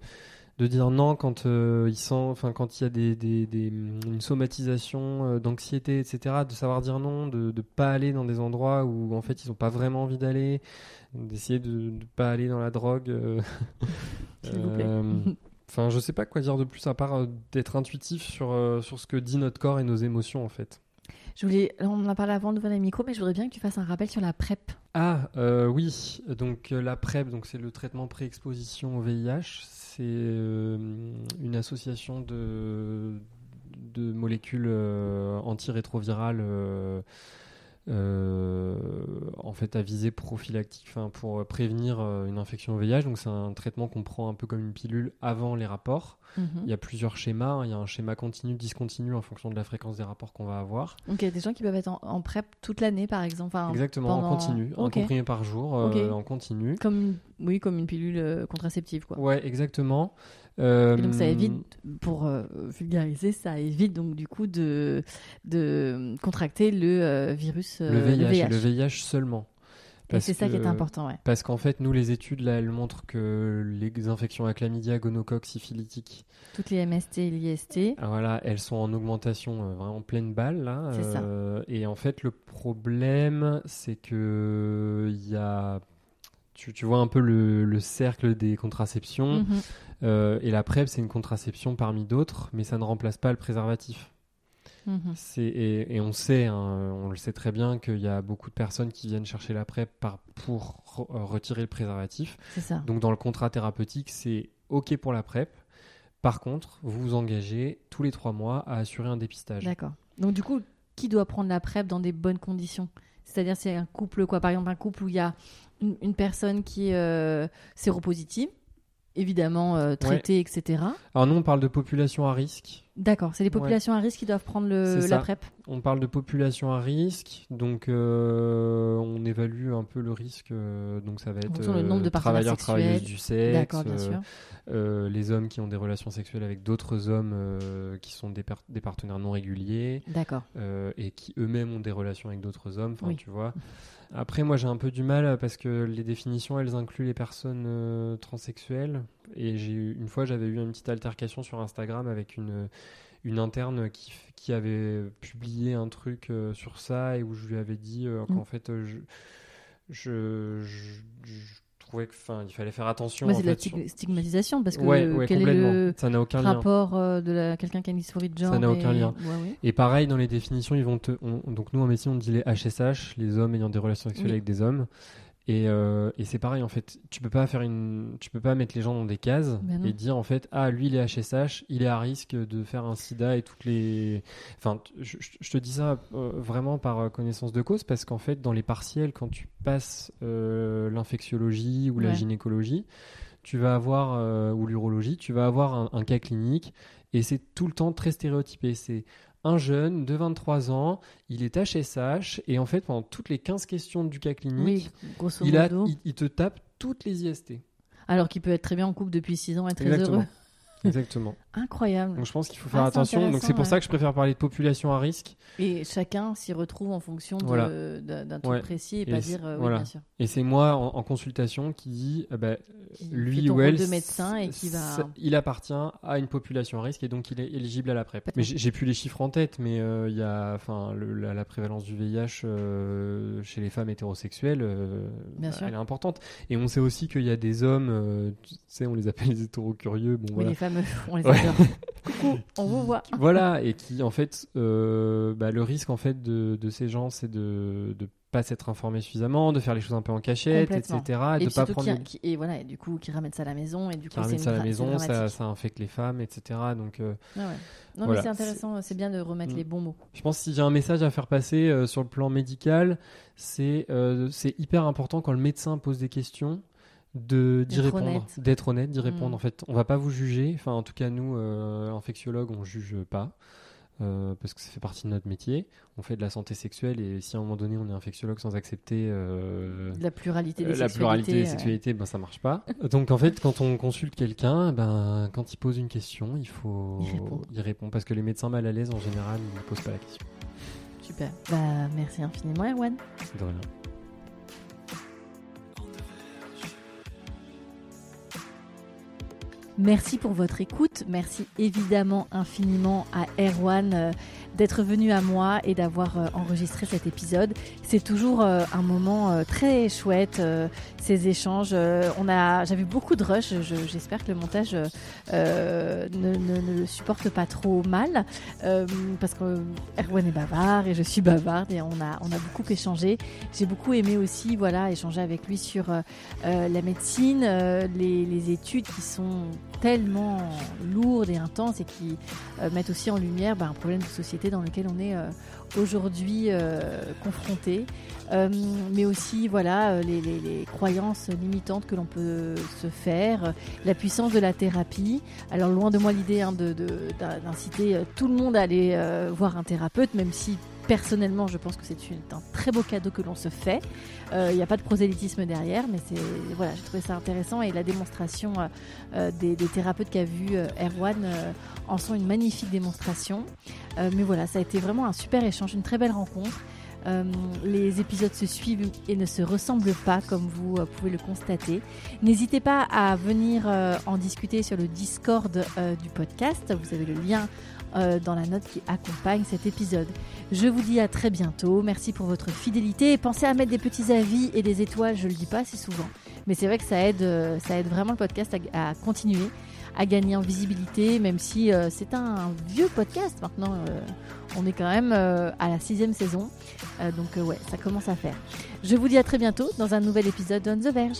de dire non quand euh, ils sentent, enfin quand il y a des, des, des- une somatisation euh, d'anxiété, etc. De savoir dire non, de ne pas aller dans des endroits où en fait ils n'ont pas vraiment envie d'aller, d'essayer de ne pas aller dans la drogue. euh, [laughs] S'il vous plaît. euh, [laughs] Enfin, je sais pas quoi dire de plus à part d'être intuitif sur, sur ce que dit notre corps et nos émotions en fait. Je voulais... On en a parlé avant devant les micros, mais je voudrais bien que tu fasses un rappel sur la PrEP. Ah euh, oui, donc euh, la PrEP, donc c'est le traitement pré-exposition au VIH. C'est euh, une association de, molécules euh, antirétrovirales euh, en fait à visée prophylactique, enfin pour prévenir euh, une infection au VIH. Donc c'est un traitement qu'on prend un peu comme une pilule avant les rapports. Mhm. Il y a plusieurs schémas. hein. Il y a un schéma continu, discontinu en fonction de la fréquence des rapports qu'on va avoir. Donc il y a des gens qui peuvent être en, en PrEP toute l'année, par exemple. Enfin, Exactement, pendant- en continu, un comprimé par jour, euh, en continu. Comme oui, comme une pilule euh, contraceptive, quoi. Ouais, exactement. Euh, donc ça évite, pour euh, vulgariser, ça évite donc du coup de, de contracter le euh, virus euh, le VIH, le et le VIH seulement. C'est ça qui est important, ouais. Parce qu'en fait, nous, les études, là, elles montrent que les infections à chlamydia, gonocoque, syphilitiques, Toutes les MST et l'IST. ah, voilà, elles sont en augmentation euh, vraiment pleine balle, là. C'est ça. Euh, Et en fait, le problème, c'est que il y a... Tu, tu vois un peu le, le cercle des contraceptions. Mhm. Euh, et la PrEP, c'est une contraception parmi d'autres, mais ça ne remplace pas le préservatif. Mhm. Et, et on sait, hein, on le sait très bien, qu'il y a beaucoup de personnes qui viennent chercher la PrEP par, pour re- euh, retirer le préservatif. Ça. Donc dans le contrat thérapeutique, c'est OK pour la PrEP. Par contre, vous vous engagez tous les trois mois à assurer un dépistage. D'accord. Donc du coup, qui doit prendre la PrEP dans des bonnes conditions? C'est-à-dire c'est un couple, quoi. Par exemple, un couple où il y a une, une personne qui est euh, séropositive, évidemment euh, etc. Alors nous, on parle de population à risque. D'accord. C'est les populations à risque qui doivent prendre le, la. PrEP. On parle de population à risque, donc euh, on évalue un peu le risque. euh, donc ça va être du nombre de partenaires travailleurs, travailleuses du sexe, bien euh, sûr. euh, les hommes qui ont des relations sexuelles avec d'autres hommes euh, qui sont des, partenaires non réguliers D'accord. euh, et qui eux-mêmes ont des relations avec d'autres hommes. Enfin, Oui. tu vois. [laughs] Après, moi, j'ai un peu du mal euh, parce que les définitions, elles incluent les personnes euh, transsexuelles. Et j'ai eu- une fois, j'avais eu une petite altercation sur Instagram avec une une interne qui, qui avait publié un truc euh, sur ça et où je lui avais dit euh, qu'en Mm. fait je, je, je, je trouvais que enfin il fallait faire attention Ouais, c'est de la sur- stig- stigmatisation parce que ouais, ouais, quel est complètement le ça n'a aucun lien rapport euh, de la... quelqu'un qui a une dysphorie de genre n'a aucun et- lien. Ouais, ouais. Et pareil, dans les définitions, ils vont te. on- donc, nous, en médecine, on dit les HSH, les hommes ayant des relations sexuelles Oui. avec des hommes. Et, euh, et c'est pareil, en fait. Tu peux pas faire une. Tu peux pas mettre les gens dans des cases Ben et dire, en fait, ah, lui, il est HSH, il est à risque de faire un sida et toutes les. Enfin, je, te dis ça euh, vraiment par euh, connaissance de cause parce qu'en fait, dans les partiels, quand tu passes euh, l'infectiologie ou la gynécologie, tu vas avoir, ou l'urologie, tu vas avoir un, un cas clinique et c'est tout le temps très stéréotypé. C'est un jeune de 23 ans, il est HSH et en fait, pendant toutes les 15 questions du cas clinique, Oui, il, a, modo. il, il te tape toutes les IST. Alors qu'il peut être très bien en couple depuis 6 ans et très Exactement. heureux. Exactement. Incroyable. Donc je pense qu'il faut faire Ah, attention. Donc c'est pour ouais. ça que je préfère parler de population à risque. Et chacun s'y retrouve en fonction Voilà. d'un truc Ouais. précis et, Et pas dire euh, oui, voilà. bien sûr. Et c'est moi en, en consultation qui dit, Qui fait lui ou elle, de médecin et qui va- ça- il appartient à une population à risque et donc il est éligible à la PrEP. Mais j'ai plus les chiffres en tête, mais euh, il y a, enfin, la, la prévalence du VIH euh, chez les femmes hétérosexuelles, euh, Bien bah, sûr. elle est importante. Et on sait aussi qu'il y a des hommes, euh, tu sais, on les appelle les hétérocurieux. Bon, Oui, voilà. les fameux, [laughs] on les Ouais. Coucou, on vous voit. voilà, et qui en fait, euh, bah, le risque en fait de, de ces gens, c'est de de pas s'être informés suffisamment, de faire les choses un peu en cachette, etc. Et, de puis pas surtout prendre qui, des- qui- et voilà, et du coup, qui ramène ça à la maison et du qui coup, ça à la dra- c'est maison, ça, dramatique. ça infecte les femmes, etc. Donc, euh, ouais. Non, Voilà. mais c'est intéressant, c'est bien de remettre Mm. les bons mots. je pense que si j'ai un message à faire passer euh, sur le plan médical, c'est euh, c'est hyper important quand le médecin pose des questions de d'y répondre, d'être honnête, d'y Mm. répondre. En fait, on va pas vous juger. Enfin, en tout cas, nous, euh, infectiologues, on juge pas. euh, parce que ça fait partie de notre métier. On fait de la santé sexuelle et si à un moment donné on est infectiologue sans accepter euh, La pluralité des euh, la pluralité des sexualités, euh, sexualités, ben ça marche pas. Donc en fait, quand on consulte quelqu'un, ben quand il pose une question, il faut Il répond. il répond parce que les médecins mal à l'aise en général, ils ne posent pas la question. Super. Bah, merci infiniment, Erwan. De rien. Merci pour votre écoute. Merci évidemment infiniment à Erwan euh, d'être venu à moi et d'avoir euh, enregistré cet épisode. C'est toujours euh, un moment euh, très chouette, ces échanges. On a, j'avais beaucoup de rush. Je- J'espère que le montage ne, le supporte pas trop mal parce que Erwan est bavard et je suis bavarde et on a, on a beaucoup échangé. J'ai beaucoup aimé aussi, voilà, échanger avec lui sur la médecine, les, études qui sont tellement lourdes et intenses et qui mettent aussi en lumière bah, un problème de société dans laquelle on est aujourd'hui confronté. mais aussi voilà les, les, croyances limitantes que l'on peut se faire, la puissance de la thérapie. Alors loin de moi l'idée hein, d'inciter tout le monde à aller voir un thérapeute, même si personnellement, je pense que c'est un très beau cadeau que l'on se fait. Il euh, n'y a pas de prosélytisme derrière, mais c'est voilà, j'ai trouvé ça intéressant et la démonstration euh, euh, des, thérapeutes qu'a vu Erwan en sont une magnifique démonstration. mais voilà, ça a été vraiment un super échange, une très belle rencontre. les épisodes se suivent et ne se ressemblent pas comme vous pouvez le constater. N'hésitez pas à venir en discuter sur le Discord du podcast. Vous avez le lien euh, dans la note qui accompagne cet épisode. Je vous dis à très bientôt. Merci pour votre fidélité. pensez à mettre des petits avis et des étoiles. Je le dis pas assez souvent, mais c'est vrai que ça aide, euh, ça aide vraiment le podcast à, continuer, à gagner en visibilité, même si euh, c'est un, vieux podcast maintenant. on est quand même à la sixième saison, donc ouais, ça commence à faire. Je vous dis à très bientôt dans un nouvel épisode d'On the Verge.